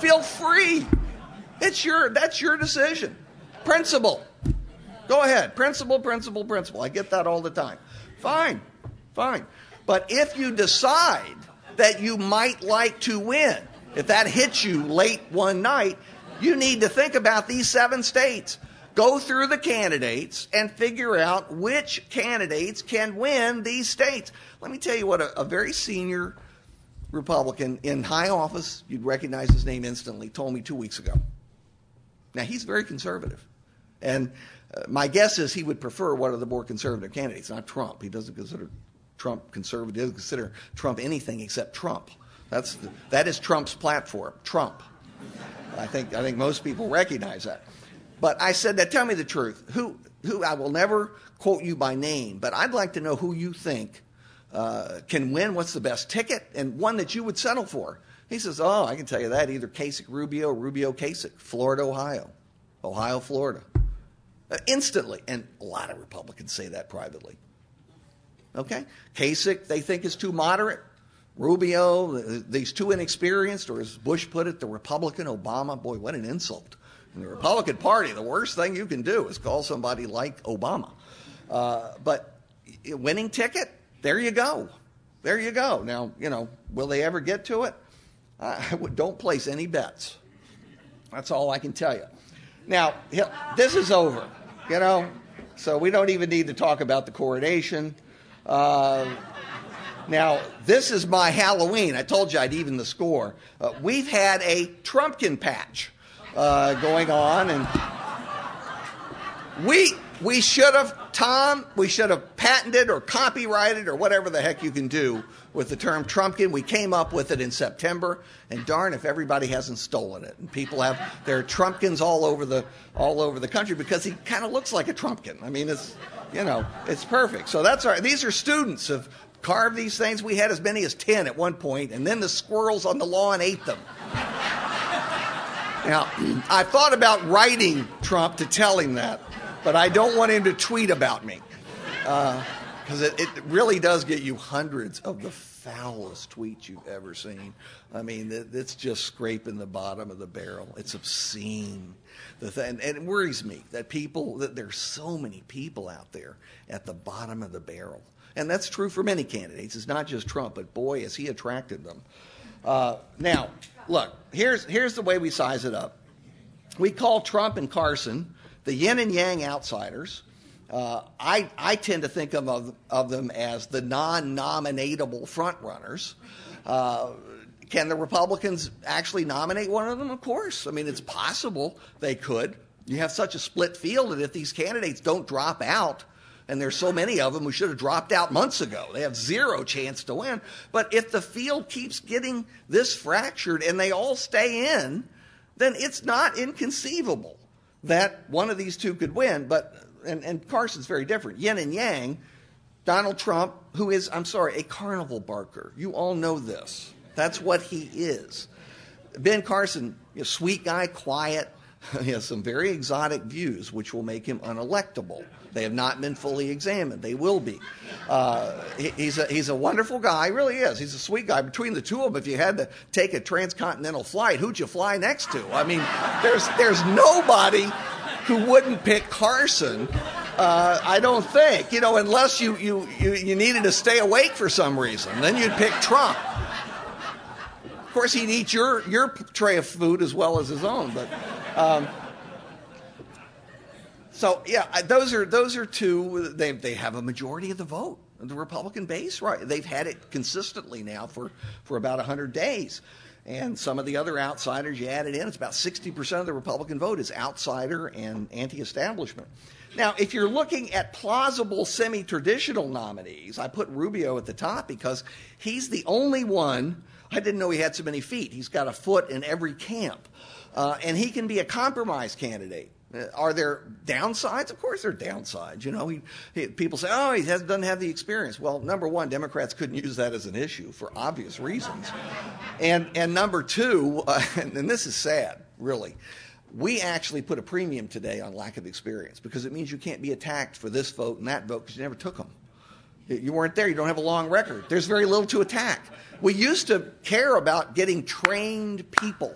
Feel free. It's your, that's your decision. Principle. Go ahead. Principle, principle, principle. I get that all the time. Fine. Fine. But if you decide that you might like to win. If that hits you late one night, you need to think about these seven states. Go through the candidates and figure out which candidates can win these states. Let me tell you what a, a very senior Republican in high office, you'd recognize his name instantly, told me two weeks ago. Now, he's very conservative. And uh, my guess is he would prefer one of the more conservative candidates, not Trump. He doesn't consider Trump conservative consider Trump anything except Trump. That's the, that is Trump's platform, Trump. I think I think most people recognize that. But I said that tell me the truth. Who who I will never quote you by name, but I'd like to know who you think uh, can win. What's the best ticket and one that you would settle for? He says, "Oh, I can tell you that. Either Kasich Rubio, Rubio Kasich, Florida, Ohio, Ohio, Florida." Uh, instantly. And a lot of Republicans say that privately. Okay? Kasich, they think is too moderate. Rubio, these two inexperienced, or as Bush put it, the Republican Obama. Boy, what an insult. In the Republican Party, the worst thing you can do is call somebody like Obama. Uh, but winning ticket, there you go. There you go. Now, you know, will they ever get to it? I don't place any bets. That's all I can tell you. Now, this is over, you know, so we don't even need to talk about the coronation. Uh, now, this is my Halloween. I told you I'd even the score. Uh, we've had a Trumpkin patch uh, going on, and we we should have Tom. We should have patented or copyrighted or whatever the heck you can do with the term Trumpkin. We came up with it in September, and darn if everybody hasn't stolen it. And people have their Trumpkins all over the all over the country because he kind of looks like a Trumpkin. I mean, it's you know, it's perfect. So that's our. These are students have carved these things. We had as many as ten at one point, and then the squirrels on the lawn ate them. Now, I thought about writing Trump to tell him that, but I don't want him to tweet about me. Because uh, it, it really does get you hundreds of the foulest tweets you've ever seen. I mean, it's just scraping the bottom of the barrel. It's obscene. The th- and, and it worries me that people, that there's so many people out there at the bottom of the barrel. And that's true for many candidates. It's not just Trump, but boy, has he attracted them. Uh, now, look, here's, here's the way we size it up. We call Trump and Carson the yin and yang outsiders. Uh, I, I tend to think of, of, them as the non nominatable frontrunners. Uh, can the Republicans actually nominate one of them? Of course. I mean, it's possible they could. You have such a split field that if these candidates don't drop out, and there's so many of them who should have dropped out months ago. They have zero chance to win. But if the field keeps getting this fractured and they all stay in, then it's not inconceivable that one of these two could win. But and, and Carson's very different. Yin and Yang, Donald Trump, who is, I'm sorry, a carnival barker. You all know this. That's what he is. Ben Carson, a sweet guy, quiet, he has some very exotic views, which will make him unelectable. They have not been fully examined. They will be. Uh, he, he's, a, he's a wonderful guy. He really is. He's a sweet guy. Between the two of them, if you had to take a transcontinental flight, who'd you fly next to? I mean, there's, there's nobody who wouldn't pick Carson. Uh, I don't think, you know, unless you, you, you, you needed to stay awake for some reason. Then you'd pick Trump. Of course, he'd eat your, your tray of food as well as his own, but. Um, so yeah, those are those are two. They they have a majority of the vote, the Republican base. Right, they've had it consistently now for for about hundred days, and some of the other outsiders you added in. It's about sixty percent of the Republican vote is outsider and anti-establishment. Now, if you're looking at plausible semi-traditional nominees, I put Rubio at the top because he's the only one. I didn't know he had so many feet. He's got a foot in every camp, uh, and he can be a compromise candidate. Uh, are there downsides? Of course, there are downsides. You know, he, he, people say, "Oh, he has, doesn't have the experience." Well, number one, Democrats couldn't use that as an issue for obvious reasons, and and number two, uh, and, and this is sad, really. We actually put a premium today on lack of experience because it means you can't be attacked for this vote and that vote because you never took them. You weren't there. You don't have a long record. There's very little to attack. We used to care about getting trained people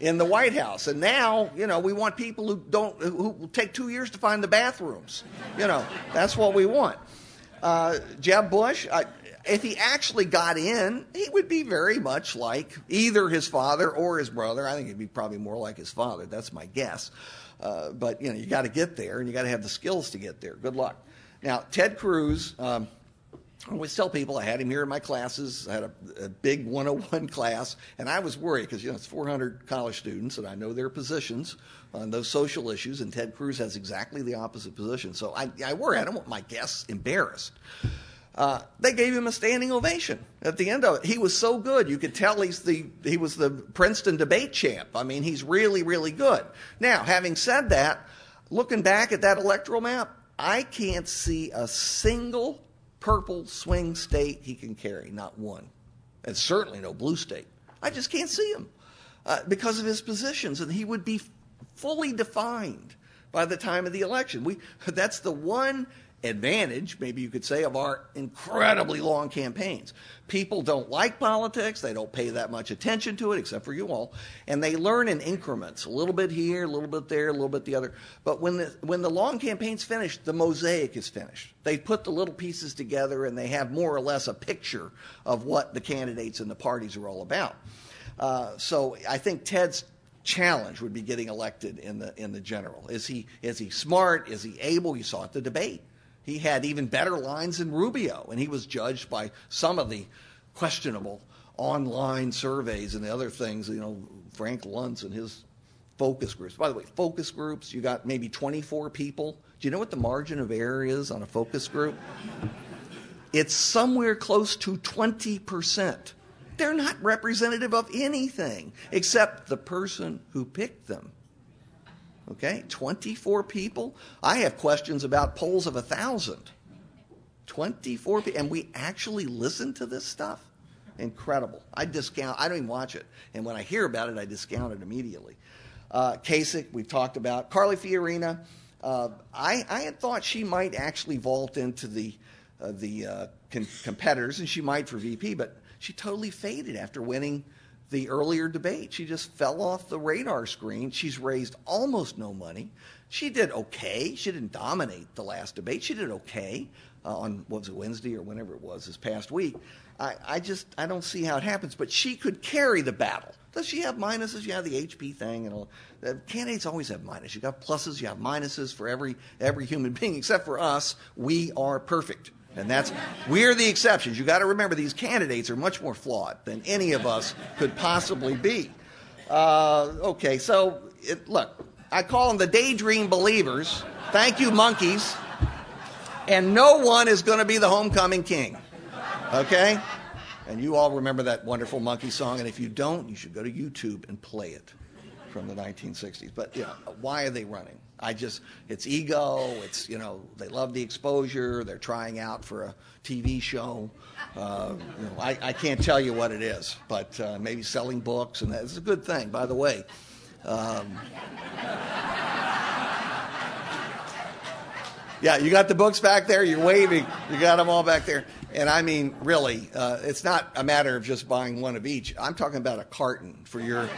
in the White House. And now, you know, we want people who don't who will take two years to find the bathrooms. You know, that's what we want. Uh, Jeb Bush, uh, if he actually got in, he would be very much like either his father or his brother. I think he'd be probably more like his father. That's my guess. Uh, but you know, you got to get there, and you got to have the skills to get there. Good luck. Now, Ted Cruz. Um, I always tell people I had him here in my classes. I had a, a big 101 class, and I was worried because you know it's 400 college students, and I know their positions on those social issues. And Ted Cruz has exactly the opposite position, so I, I worry. I don't want my guests embarrassed. Uh, they gave him a standing ovation at the end of it. He was so good, you could tell he's the he was the Princeton debate champ. I mean, he's really really good. Now, having said that, looking back at that electoral map, I can't see a single purple swing state he can carry, not one. And certainly no blue state. I just can't see him uh, because of his positions, and he would be fully defined by the time of the election. We, that's the one advantage, maybe you could say, of our incredibly long campaigns. People don't like politics, they don't pay that much attention to it, except for you all, and they learn in increments a little bit here, a little bit there, a little bit the other. But when the, when the long campaign's finished, the mosaic is finished. They put the little pieces together and they have more or less a picture of what the candidates and the parties are all about. Uh, so I think Ted's challenge would be getting elected in the in the general. Is he is he smart? Is he able? You saw at the debate. He had even better lines than Rubio, and he was judged by some of the questionable online surveys and the other things. You know, Frank Luntz and his focus groups. By the way, focus groups, you got maybe 24 people. Do you know what the margin of error is on a focus group? It's somewhere close to 20%. They're not representative of anything except the person who picked them. Okay, 24 people. I have questions about polls of a thousand. 24 people, and we actually listen to this stuff. Incredible. I discount. I don't even watch it, and when I hear about it, I discount it immediately. Uh, Kasich, we've talked about. Carly Fiorina. Uh, I, I had thought she might actually vault into the uh, the uh, con- competitors, and she might for VP, but she totally faded after winning the earlier debate. She just fell off the radar screen. She's raised almost no money. She did okay. She didn't dominate the last debate. She did okay uh, on what was it Wednesday or whenever it was this past week. I, I just I don't see how it happens. But she could carry the battle. Does she have minuses? You have the HP thing and all. Uh, candidates always have minuses. You got pluses. You have minuses for every every human being, except for us. We are perfect. And that's, we're the exceptions. You got to remember these candidates are much more flawed than any of us could possibly be. Uh, okay, so it, look, I call them the daydream believers. Thank you, Monkees. And no one is going to be the homecoming king. Okay? And you all remember that wonderful monkey song. And if you don't, you should go to YouTube and play it from the 1960s. But, know, why are they running? I just, it's ego. It's, you know, they love the exposure. They're trying out for a TV show. Uh, you know, I, I can't tell you what it is, but uh, maybe selling books, and that's a good thing, by the way. Um, yeah, you got the books back there. You're waving. You got them all back there. And I mean, really, uh, it's not a matter of just buying one of each. I'm talking about a carton for your.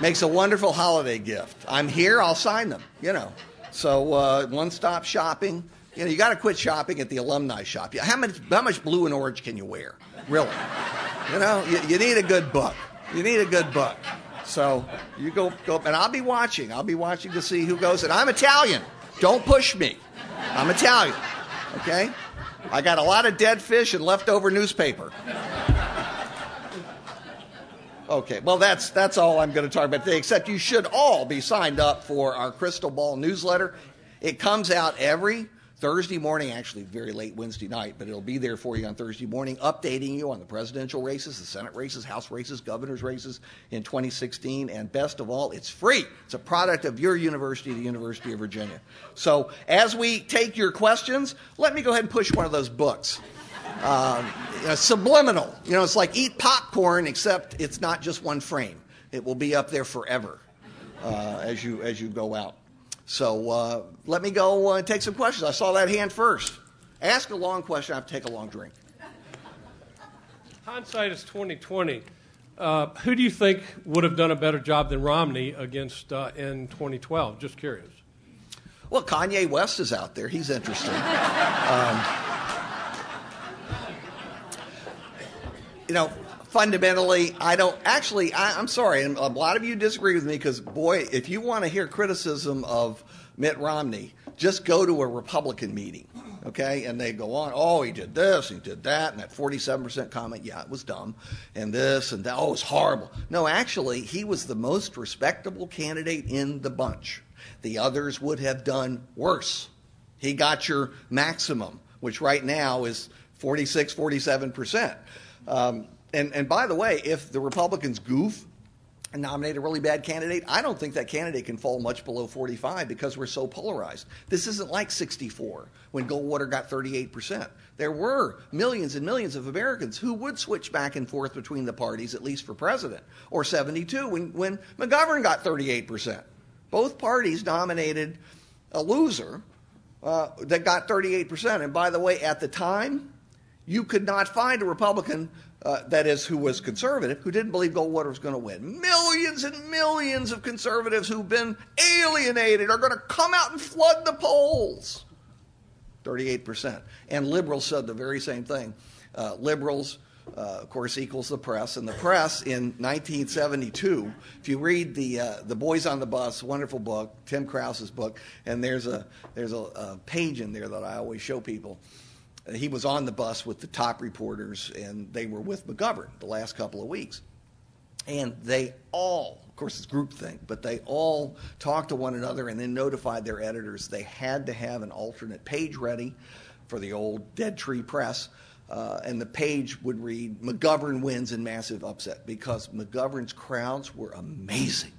Makes a wonderful holiday gift. I'm here. I'll sign them. You know. So uh, one-stop shopping. You know, you got to quit shopping at the alumni shop. How much? How much blue and orange can you wear? Really? You know, you, you need a good book. You need a good book. So you go go, and I'll be watching. I'll be watching to see who goes. And I'm Italian. Don't push me. I'm Italian. Okay. I got a lot of dead fish and leftover newspaper. Okay, well that's that's all I'm going to talk about today. Except you should all be signed up for our Crystal Ball newsletter. It comes out every Thursday morning, actually very late Wednesday night, but it'll be there for you on Thursday morning, updating you on the presidential races, the Senate races, House races, governor's races in 2016, and best of all, it's free. It's a product of your university, the University of Virginia. So as we take your questions, let me go ahead and push one of those books. Um, you know, subliminal. You know, it's like eat popcorn, except it's not just one frame. It will be up there forever uh, as you as you go out. So uh, let me go uh, and take some questions. I saw that hand first. Ask a long question. I have to take a long drink. Hindsight is twenty twenty. Uh, who do you think would have done a better job than Romney against uh, in 2012? Just curious. Well, Kanye West is out there. He's interesting. Um, you know, fundamentally, I don't actually. I, am sorry, and a lot of you disagree with me because, boy, if you want to hear criticism of Mitt Romney, just go to a Republican meeting, okay? And they go on, oh, he did this, he did that, and that 47% comment, yeah, it was dumb, and this and that, oh, it was horrible. No, actually, he was the most respectable candidate in the bunch. The others would have done worse. He got your maximum, which right now is 46, 47%. Um, and, and by the way, if the Republicans goof and nominate a really bad candidate, I don't think that candidate can fall much below 45 because we're so polarized. This isn't like 64 when Goldwater got 38%. There were millions and millions of Americans who would switch back and forth between the parties, at least for president, or 72 when, when McGovern got 38%. Both parties nominated a loser uh, that got 38%. And by the way, at the time, you could not find a Republican, uh, that is, who was conservative, who didn't believe Goldwater was going to win. Millions and millions of conservatives who've been alienated are going to come out and flood the polls. 38%. And liberals said the very same thing. Uh, liberals, uh, of course, equals the press. And the press in 1972, if you read the, uh, the Boys on the Bus, wonderful book, Tim Crouse's book, and there's, a, there's a, a page in there that I always show people. He was on the bus with the top reporters, and they were with McGovern the last couple of weeks. And they all, of course, it's groupthink, but they all talked to one another and then notified their editors they had to have an alternate page ready for the old dead tree press. Uh, and the page would read McGovern wins in massive upset because McGovern's crowds were amazing.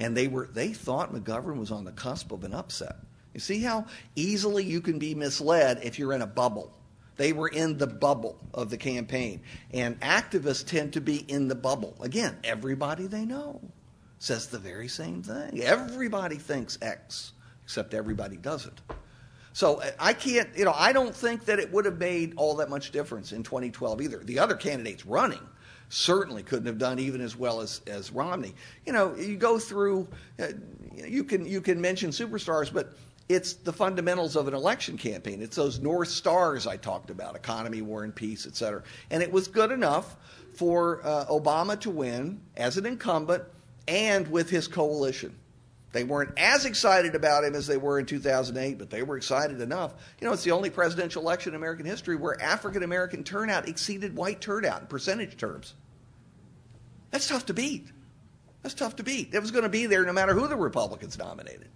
And they, were, they thought McGovern was on the cusp of an upset. You see how easily you can be misled if you're in a bubble. They were in the bubble of the campaign. And activists tend to be in the bubble. Again, everybody they know says the very same thing. Everybody thinks X, except everybody doesn't. So I can't, you know, I don't think that it would have made all that much difference in 2012 either. The other candidates running certainly couldn't have done even as well as, as Romney. You know, you go through, uh, you can you can mention superstars, but it's the fundamentals of an election campaign. It's those North Stars I talked about economy, war, and peace, et cetera. And it was good enough for uh, Obama to win as an incumbent and with his coalition. They weren't as excited about him as they were in 2008, but they were excited enough. You know, it's the only presidential election in American history where African American turnout exceeded white turnout in percentage terms. That's tough to beat. That's tough to beat. It was going to be there no matter who the Republicans nominated.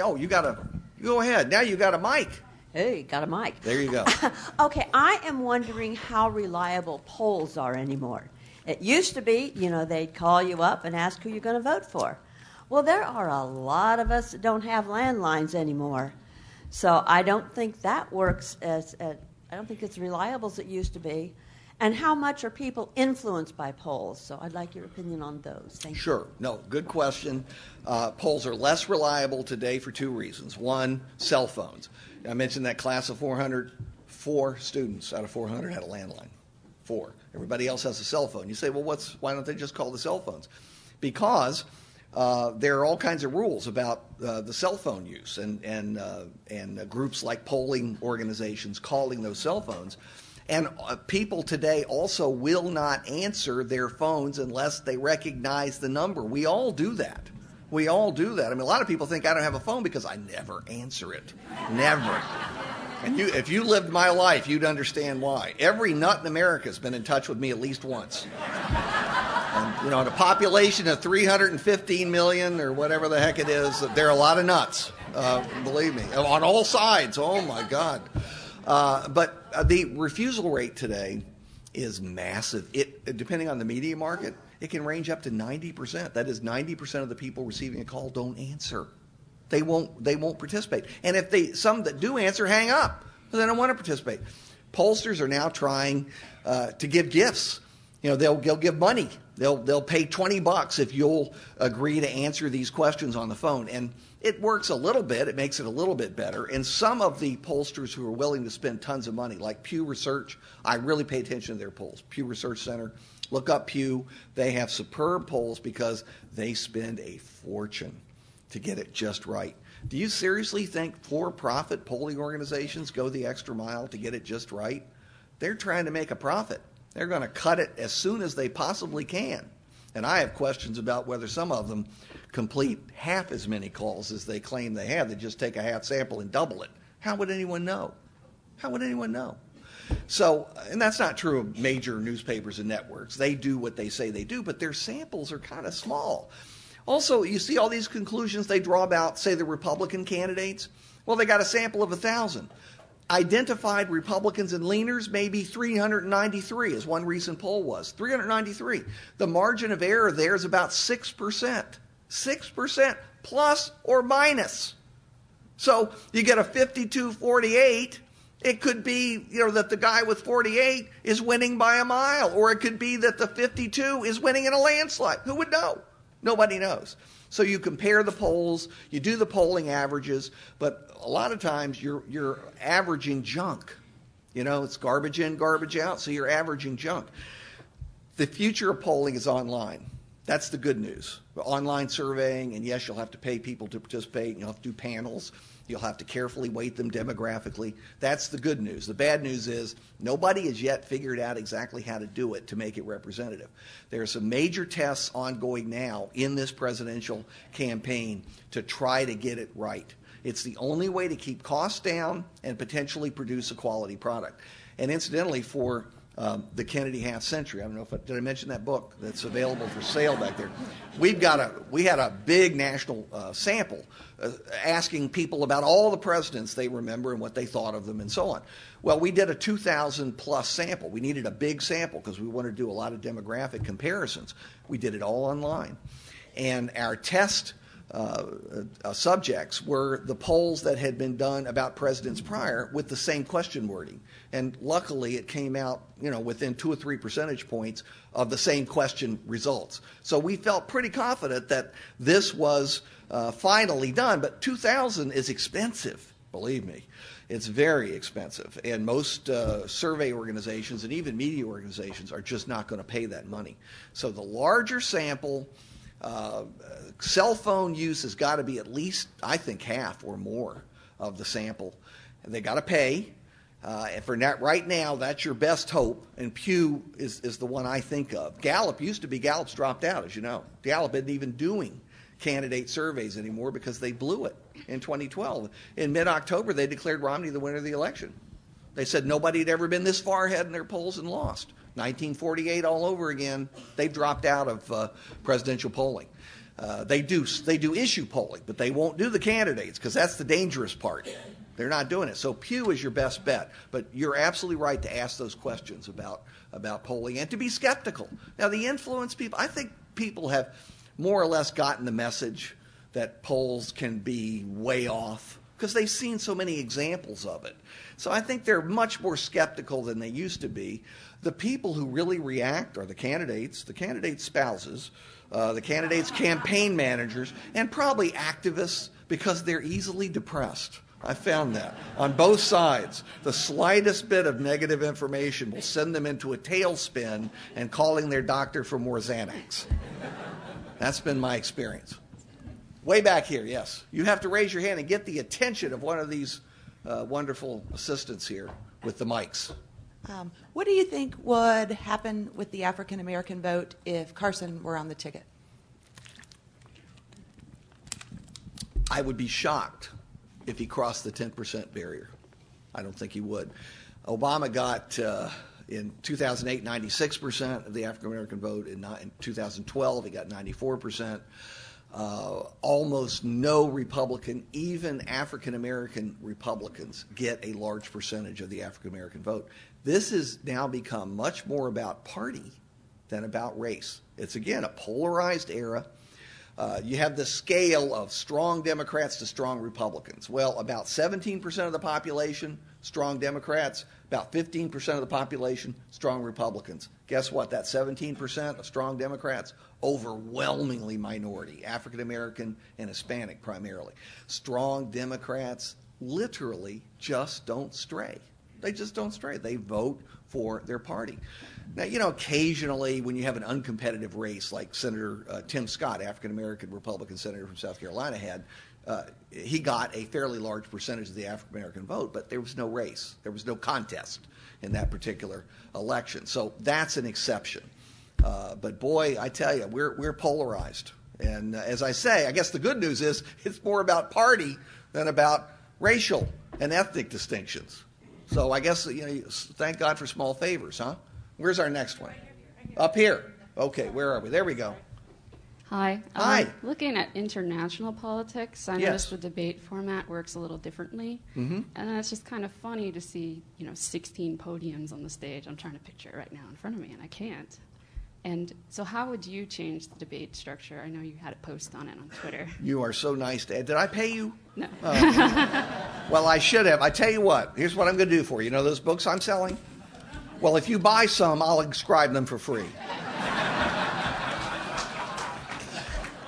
Yo, you got a. Go ahead. Now you got a mic. Hey, got a mic. There you go. okay, I am wondering how reliable polls are anymore. It used to be, you know, they'd call you up and ask who you're going to vote for. Well, there are a lot of us that don't have landlines anymore. So I don't think that works as, as I don't think it's reliable as it used to be. And how much are people influenced by polls? So I'd like your opinion on those. Thank you. Sure. No, good question. Uh, polls are less reliable today for two reasons. One, cell phones. I mentioned that class of 400, four students out of 400 had a landline. Four. Everybody else has a cell phone. You say, well, what's, why don't they just call the cell phones? Because uh, there are all kinds of rules about uh, the cell phone use and, and, uh, and groups like polling organizations calling those cell phones. And uh, people today also will not answer their phones unless they recognize the number. We all do that. We all do that. I mean, a lot of people think I don't have a phone because I never answer it. Never. And you, if you lived my life, you'd understand why. Every nut in America has been in touch with me at least once. And, you know, in a population of 315 million or whatever the heck it is, there are a lot of nuts. Uh, believe me, on all sides. Oh my God. Uh, but uh, the refusal rate today is massive. It, depending on the media market, it can range up to 90%. That is 90% of the people receiving a call don't answer. They won't, they won't participate. And if they, some that do answer hang up, because they don't want to participate. Pollsters are now trying uh, to give gifts. You know, they'll, they'll give money. They'll, they'll pay 20 bucks if you'll agree to answer these questions on the phone. And it works a little bit. It makes it a little bit better. And some of the pollsters who are willing to spend tons of money, like Pew Research, I really pay attention to their polls. Pew Research Center, look up Pew. They have superb polls because they spend a fortune to get it just right. Do you seriously think for profit polling organizations go the extra mile to get it just right? They're trying to make a profit. They're going to cut it as soon as they possibly can. And I have questions about whether some of them complete half as many calls as they claim they have. They just take a half sample and double it. How would anyone know? How would anyone know? So, and that's not true of major newspapers and networks. They do what they say they do, but their samples are kind of small. Also, you see all these conclusions they draw about, say, the Republican candidates. Well, they got a sample of a 1,000. Identified Republicans and leaners, maybe 393, as one recent poll was. 393. The margin of error there is about 6%. 6% plus or minus. So you get a 52 48. It could be, you know, that the guy with 48 is winning by a mile, or it could be that the 52 is winning in a landslide. Who would know? Nobody knows. So you compare the polls, you do the polling averages, but a lot of times you're, you're averaging junk. You know, it's garbage in, garbage out, so you're averaging junk. The future of polling is online. That's the good news. Online surveying, and yes, you'll have to pay people to participate, and you'll have to do panels. You'll have to carefully weight them demographically. That's the good news. The bad news is nobody has yet figured out exactly how to do it to make it representative. There are some major tests ongoing now in this presidential campaign to try to get it right. It's the only way to keep costs down and potentially produce a quality product. And incidentally, for um, the Kennedy Half Century. I don't know if I, did I mention that book that's available for sale back there. We've got a we had a big national uh, sample uh, asking people about all the presidents they remember and what they thought of them and so on. Well, we did a 2,000 plus sample. We needed a big sample because we wanted to do a lot of demographic comparisons. We did it all online, and our test uh, uh, subjects were the polls that had been done about presidents prior with the same question wording. And luckily, it came out, you know, within two or three percentage points of the same question results. So we felt pretty confident that this was uh, finally done. But 2,000 is expensive, believe me. It's very expensive. And most uh, survey organizations and even media organizations are just not going to pay that money. So the larger sample, uh, cell phone use has got to be at least, I think, half or more of the sample. They got to pay. Uh, and for that, right now, that's your best hope. And Pew is, is the one I think of. Gallup used to be, Gallup's dropped out, as you know. Gallup isn't even doing candidate surveys anymore because they blew it in 2012. In mid October, they declared Romney the winner of the election. They said nobody had ever been this far ahead in their polls and lost. 1948 all over again. They've dropped out of uh, presidential polling. Uh, they do they do issue polling, but they won't do the candidates because that's the dangerous part. They're not doing it. So Pew is your best bet. But you're absolutely right to ask those questions about about polling and to be skeptical. Now the influence people, I think people have more or less gotten the message that polls can be way off because they've seen so many examples of it. So I think they're much more skeptical than they used to be. The people who really react are the candidates, the candidates' spouses, uh, the candidates' campaign managers, and probably activists because they're easily depressed. I found that on both sides. The slightest bit of negative information will send them into a tailspin and calling their doctor for more Xanax. That's been my experience. Way back here, yes. You have to raise your hand and get the attention of one of these uh, wonderful assistants here with the mics. Um, what do you think would happen with the African American vote if Carson were on the ticket? I would be shocked if he crossed the 10% barrier. I don't think he would. Obama got uh, in 2008 96% of the African American vote. In, in 2012, he got 94%. Uh, almost no Republican, even African American Republicans, get a large percentage of the African American vote. This has now become much more about party than about race. It's again a polarized era. Uh, you have the scale of strong Democrats to strong Republicans. Well, about 17% of the population, strong Democrats, about 15% of the population, strong Republicans. Guess what? That 17% of strong Democrats, overwhelmingly minority, African American and Hispanic primarily. Strong Democrats literally just don't stray. They just don't stray. They vote for their party. Now, you know, occasionally when you have an uncompetitive race like Senator uh, Tim Scott, African American Republican senator from South Carolina, had, uh, he got a fairly large percentage of the African American vote, but there was no race. There was no contest in that particular election. So that's an exception. Uh, but boy, I tell you, we're, we're polarized. And uh, as I say, I guess the good news is it's more about party than about racial and ethnic distinctions. So I guess, you know, thank God for small favors, huh? Where's our next one? Up here. Okay, where are we? There we go. Hi. Hi. Um, looking at international politics, I Yes. noticed the debate format works a little differently. Mhm. And then it's just kind of funny to see, you know, 16 podiums on the stage. I'm trying to picture it right now in front of me, and I can't. And so, how would you change the debate structure? I know you had a post on it on Twitter. You are so nice to Did I pay you? No. Oh. well, I should have. I tell you what, here's what I'm going to do for you. You know those books I'm selling? Well, if you buy some, I'll inscribe them for free.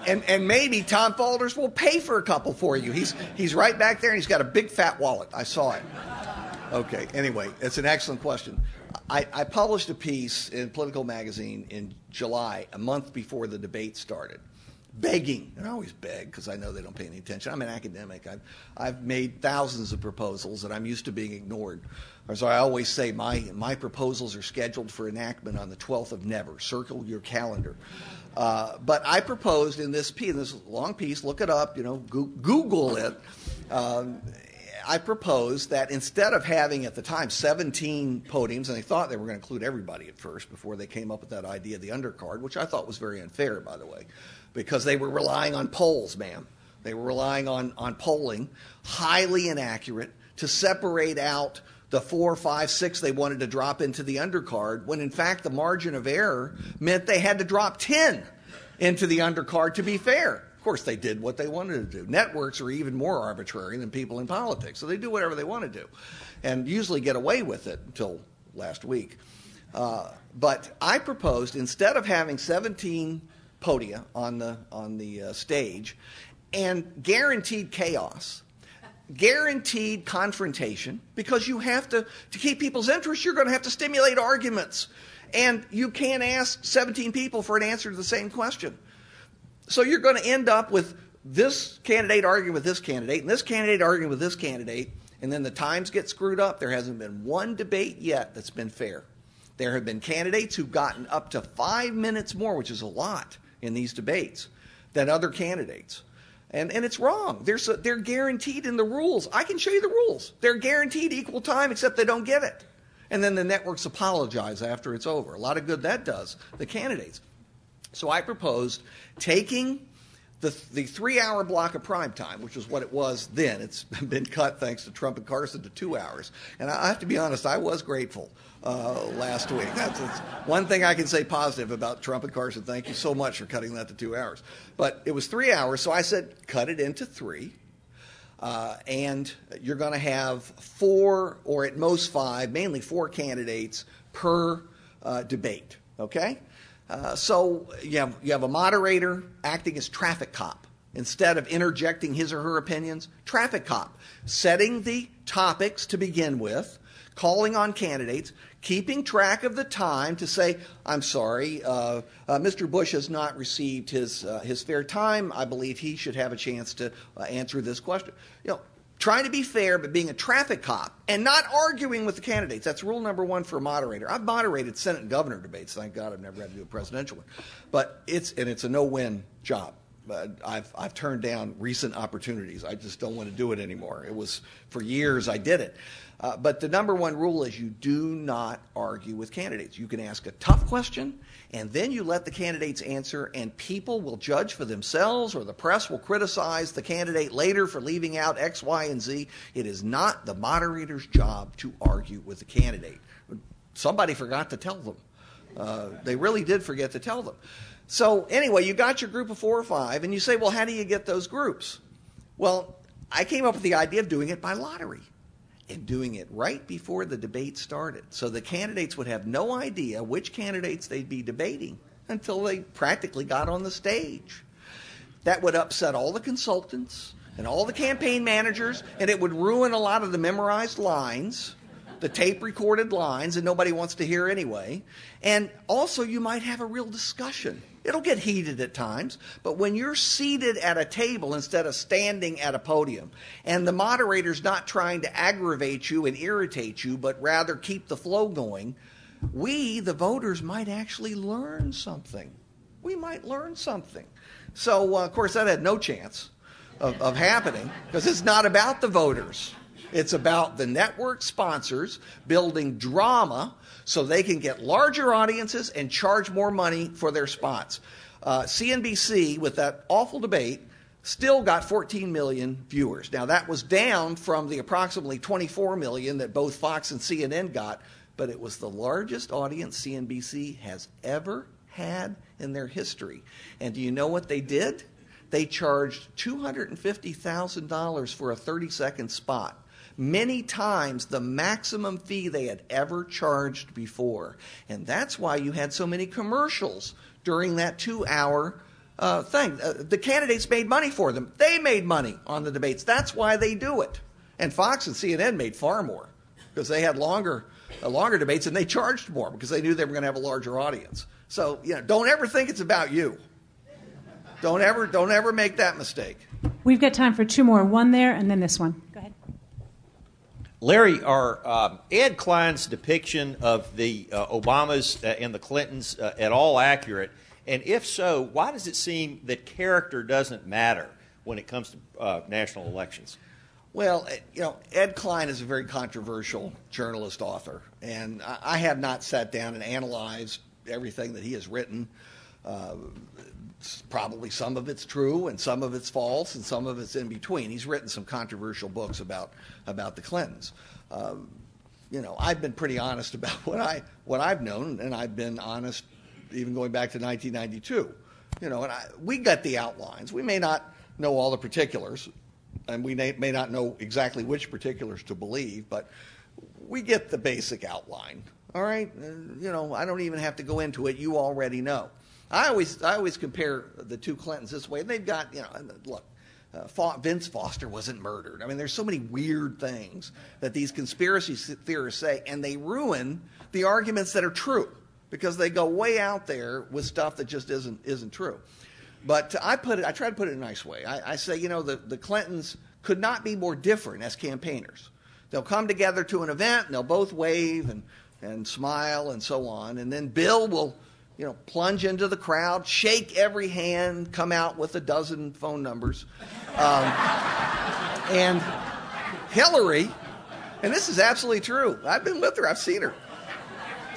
and, and maybe Tom Falders will pay for a couple for you. He's, he's right back there and he's got a big fat wallet. I saw it. Okay, anyway, it's an excellent question. I, I published a piece in Politico Magazine in July, a month before the debate started, begging, and I always beg because I know they don't pay any attention. I'm an academic. I've, I've made thousands of proposals and I'm used to being ignored. So I always say, my, my proposals are scheduled for enactment on the 12th of never. Circle your calendar. Uh, but I proposed in this piece, this long piece, look it up, you know, Google it. Um, I proposed that instead of having at the time 17 podiums, and they thought they were going to include everybody at first before they came up with that idea of the undercard, which I thought was very unfair, by the way, because they were relying on polls, ma'am. They were relying on, on polling, highly inaccurate, to separate out the four, five, six they wanted to drop into the undercard, when in fact the margin of error meant they had to drop 10 into the undercard to be fair. Of course, they did what they wanted to do. Networks are even more arbitrary than people in politics, so they do whatever they want to do and usually get away with it until last week. Uh, but I proposed instead of having 17 podia on the, on the uh, stage and guaranteed chaos, guaranteed confrontation, because you have to, to keep people's interest, you're going to have to stimulate arguments. And you can't ask 17 people for an answer to the same question. So you're going to end up with this candidate arguing with this candidate, and this candidate arguing with this candidate, and then the times get screwed up. There hasn't been one debate yet that's been fair. There have been candidates who've gotten up to five minutes more, which is a lot in these debates, than other candidates. And, and it's wrong. There's a, they're guaranteed in the rules. I can show you the rules. They're guaranteed equal time, except they don't get it. And then the networks apologize after it's over. A lot of good that does, the candidates. So I proposed taking the, the three hour block of prime time, which was what it was then. It's been cut thanks to Trump and Carson to two hours. And I have to be honest, I was grateful uh, last week. That's, that's, one thing I can say positive about Trump and Carson. Thank you so much for cutting that to two hours. But it was three hours, so I said cut it into three. Uh, and you're going to have four, or at most five, mainly four candidates per uh, debate. Okay? Uh, so you have, you have a moderator acting as traffic cop instead of interjecting his or her opinions. Traffic cop, setting the topics to begin with, calling on candidates, keeping track of the time to say, I'm sorry, uh, uh, Mr. Bush has not received his, uh, his fair time. I believe he should have a chance to uh, answer this question. You know, trying to be fair, but being a traffic cop and not arguing with the candidates. That's rule number one for a moderator. I've moderated Senate and governor debates. Thank God I've never had to do a presidential one. But it's, and it's a no win job. But I've, I've turned down recent opportunities. I just don't want to do it anymore. It was for years I did it. Uh, but the number one rule is you do not argue with candidates. You can ask a tough question, and then you let the candidates answer, and people will judge for themselves, or the press will criticize the candidate later for leaving out X, Y, and Z. It is not the moderator's job to argue with the candidate. Somebody forgot to tell them. Uh, they really did forget to tell them. So, anyway, you got your group of four or five, and you say, well, how do you get those groups? Well, I came up with the idea of doing it by lottery and doing it right before the debate started. So the candidates would have no idea which candidates they'd be debating until they practically got on the stage. That would upset all the consultants and all the campaign managers, and it would ruin a lot of the memorized lines, the tape recorded lines, and nobody wants to hear anyway. And also, you might have a real discussion It'll get heated at times, but when you're seated at a table instead of standing at a podium, and the moderator's not trying to aggravate you and irritate you, but rather keep the flow going, we, the voters, might actually learn something. We might learn something. So, uh, of course, that had no chance of, of happening because it's not about the voters. It's about the network sponsors building drama so they can get larger audiences and charge more money for their spots. Uh, CNBC, with that awful debate, still got 14 million viewers. Now, that was down from the approximately 24 million that both Fox and CNN got, but it was the largest audience CNBC has ever had in their history. And do you know what they did? They charged $250,000 for a 30 second spot many times the maximum fee they had ever charged before. And that's why you had so many commercials during that two hour uh, thing. Uh, the candidates made money for them. They made money on the debates. That's why they do it. And Fox and CNN made far more because they had longer, uh, longer debates and they charged more because they knew they were going to have a larger audience. So you know, don't ever think it's about you. Don't ever, don't ever make that mistake. We've got time for two more. One there, and then this one. Go ahead. Larry, are um, Ed Klein's depiction of the uh, Obamas uh, and the Clintons uh, at all accurate? And if so, why does it seem that character doesn't matter when it comes to uh, national elections? Well, you know, Ed Klein is a very controversial journalist author, and I have not sat down and analyzed everything that he has written. Uh, probably some of it's true and some of it's false and some of it's in between. He's written some controversial books about about the Clintons. Um, you know, I've been pretty honest about what I what I've known, and I've been honest even going back to 1992. You know, and I, we got the outlines. We may not know all the particulars, and we may, may not know exactly which particulars to believe, but we get the basic outline. All right, you know, I don't even have to go into it. You already know. I always I always compare the two Clintons this way. and They've got you know look. Uh, Vince Foster wasn't murdered. I mean, there's so many weird things that these conspiracy theorists say, and they ruin the arguments that are true because they go way out there with stuff that just isn't isn't true. But I put it, I try to put it in a nice way. I, I say, you know, the, the Clintons could not be more different as campaigners. They'll come together to an event and they'll both wave and, and smile and so on, and then Bill will you know, plunge into the crowd, shake every hand, come out with a dozen phone numbers. Um, and Hillary, and this is absolutely true. I've been with her, I've seen her.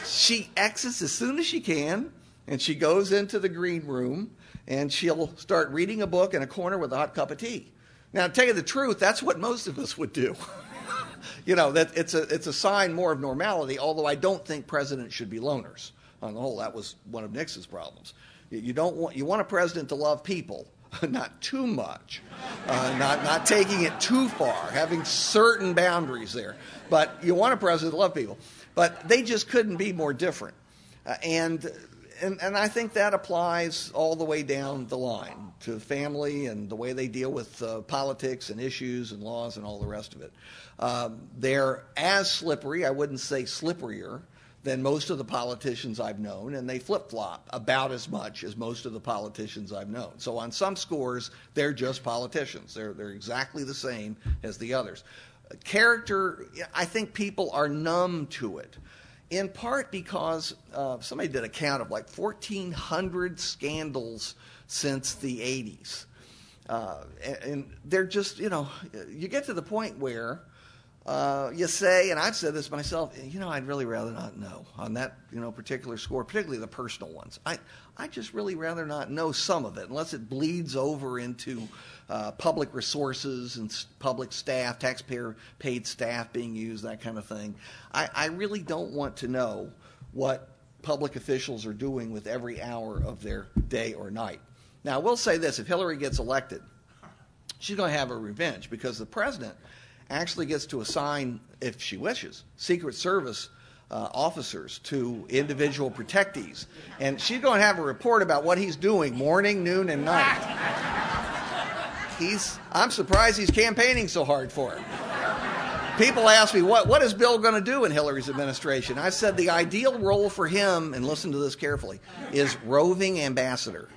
She exits as soon as she can, and she goes into the green room, and she'll start reading a book in a corner with a hot cup of tea. Now, to tell you the truth, that's what most of us would do. you know, that it's a, it's a sign more of normality, although I don't think presidents should be loners on the whole, that was one of Nixon's problems. You don't want you want a president to love people, not too much, uh, not not taking it too far, having certain boundaries there. But you want a president to love people. But they just couldn't be more different, uh, and. And, and I think that applies all the way down the line to family and the way they deal with uh, politics and issues and laws and all the rest of it. Um, they're as slippery, I wouldn't say slipperier, than most of the politicians I've known, and they flip flop about as much as most of the politicians I've known. So on some scores, they're just politicians. They're, they're exactly the same as the others. Character, I think people are numb to it, in part because uh, somebody did a count of like 1,400 scandals since the 80s. Uh, and, and they're just, you know, you get to the point where uh, you say, and I've said this myself, you know, I'd really rather not know on that, you know, particular score, particularly the personal ones. I, I just really rather not know some of it unless it bleeds over into uh, public resources and public staff, taxpayer paid staff being used, that kind of thing. I, I really don't want to know what public officials are doing with every hour of their day or night. Now, I will say this if Hillary gets elected, she's going to have her revenge because the president actually gets to assign, if she wishes, Secret Service uh, officers to individual protectees. And she's going to have a report about what he's doing morning, noon, and night. He's, I'm surprised he's campaigning so hard for it. People ask me, what, what is Bill going to do in Hillary's administration? I said the ideal role for him, and listen to this carefully, is roving ambassador.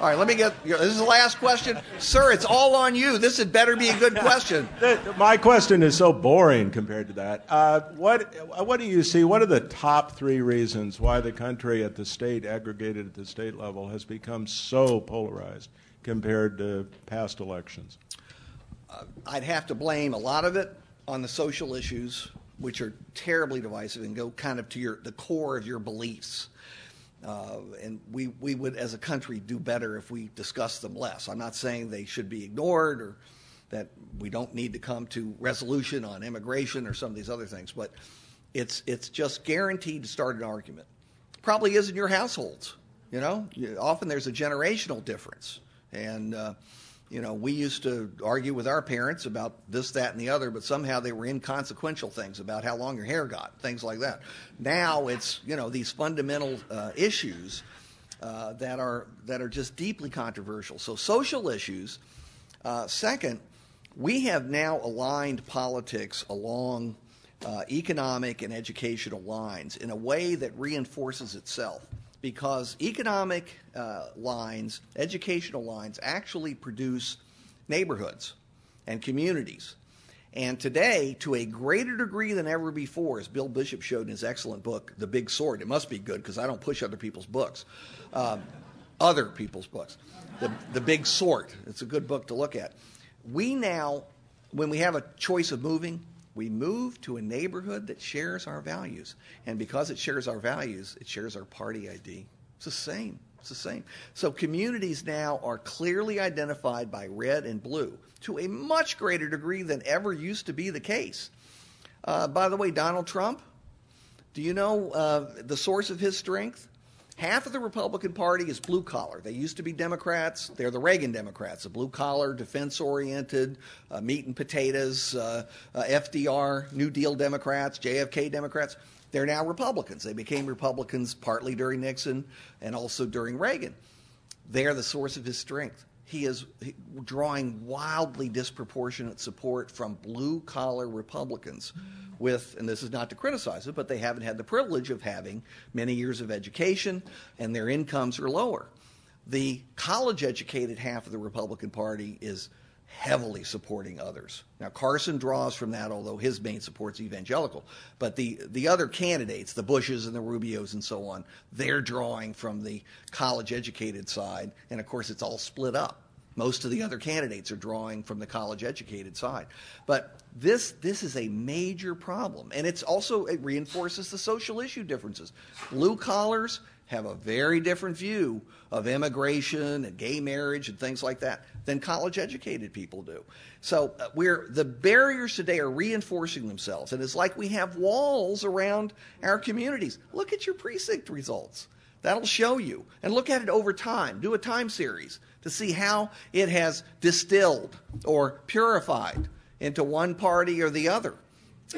All right, let me get. This is the last question, sir. It's all on you. This had better be a good question. My question is so boring compared to that. Uh, what What do you see? What are the top three reasons why the country at the state, aggregated at the state level, has become so polarized compared to past elections? Uh, I'd have to blame a lot of it on the social issues, which are terribly divisive and go kind of to your the core of your beliefs. Uh, and we, we would, as a country, do better if we discuss them less. I'm not saying they should be ignored or that we don't need to come to resolution on immigration or some of these other things, but it's, it's just guaranteed to start an argument. Probably is in your households. You know, often there's a generational difference. And, uh, you know, we used to argue with our parents about this, that, and the other, but somehow they were inconsequential things about how long your hair got, things like that. Now it's, you know, these fundamental uh, issues uh, that are that are just deeply controversial. So social issues. Uh, second, we have now aligned politics along uh, economic and educational lines in a way that reinforces itself because economic uh, lines, educational lines, actually produce neighborhoods and communities. And today, to a greater degree than ever before, as Bill Bishop showed in his excellent book, The Big Sort, it must be good because I don't push other people's books, um, other people's books. The, the Big Sort, it's a good book to look at. We now, when we have a choice of moving, we move to a neighborhood that shares our values. And because it shares our values, it shares our party ID. It's the same. It's the same. So communities now are clearly identified by red and blue to a much greater degree than ever used to be the case. Uh, by the way, Donald Trump, do you know uh, the source of his strength? Half of the Republican Party is blue collar. They used to be Democrats. They're the Reagan Democrats, the blue collar, defense oriented, uh, meat and potatoes, uh, uh, FDR, New Deal Democrats, JFK Democrats. They're now Republicans. They became Republicans partly during Nixon and also during Reagan. They're the source of his strength. He is drawing wildly disproportionate support from blue collar Republicans with, and this is not to criticize it, but they haven't had the privilege of having many years of education and their incomes are lower. The college educated half of the Republican Party is heavily supporting others. Now Carson draws from that, although his main support's evangelical. But the the other candidates, the Bushes and the Rubios and so on, they're drawing from the college educated side, and of course it's all split up. Most of the other candidates are drawing from the college educated side. But this this is a major problem. And it's also it reinforces the social issue differences. Blue collars have a very different view of immigration and gay marriage and things like that than college educated people do. So uh, we're the barriers today are reinforcing themselves and it's like we have walls around our communities. Look at your precinct results. That'll show you. And look at it over time. Do a time series to see how it has distilled or purified into one party or the other.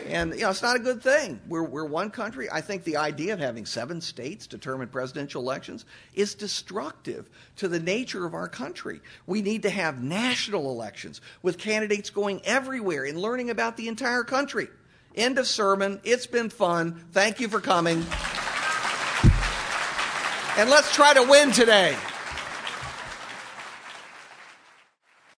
And you know, it's not a good thing. We're, we're one country. I think the idea of having seven states determine presidential elections is destructive to the nature of our country. We need to have national elections with candidates going everywhere and learning about the entire country. End of sermon. It's been fun. Thank you for coming. And let's try to win today.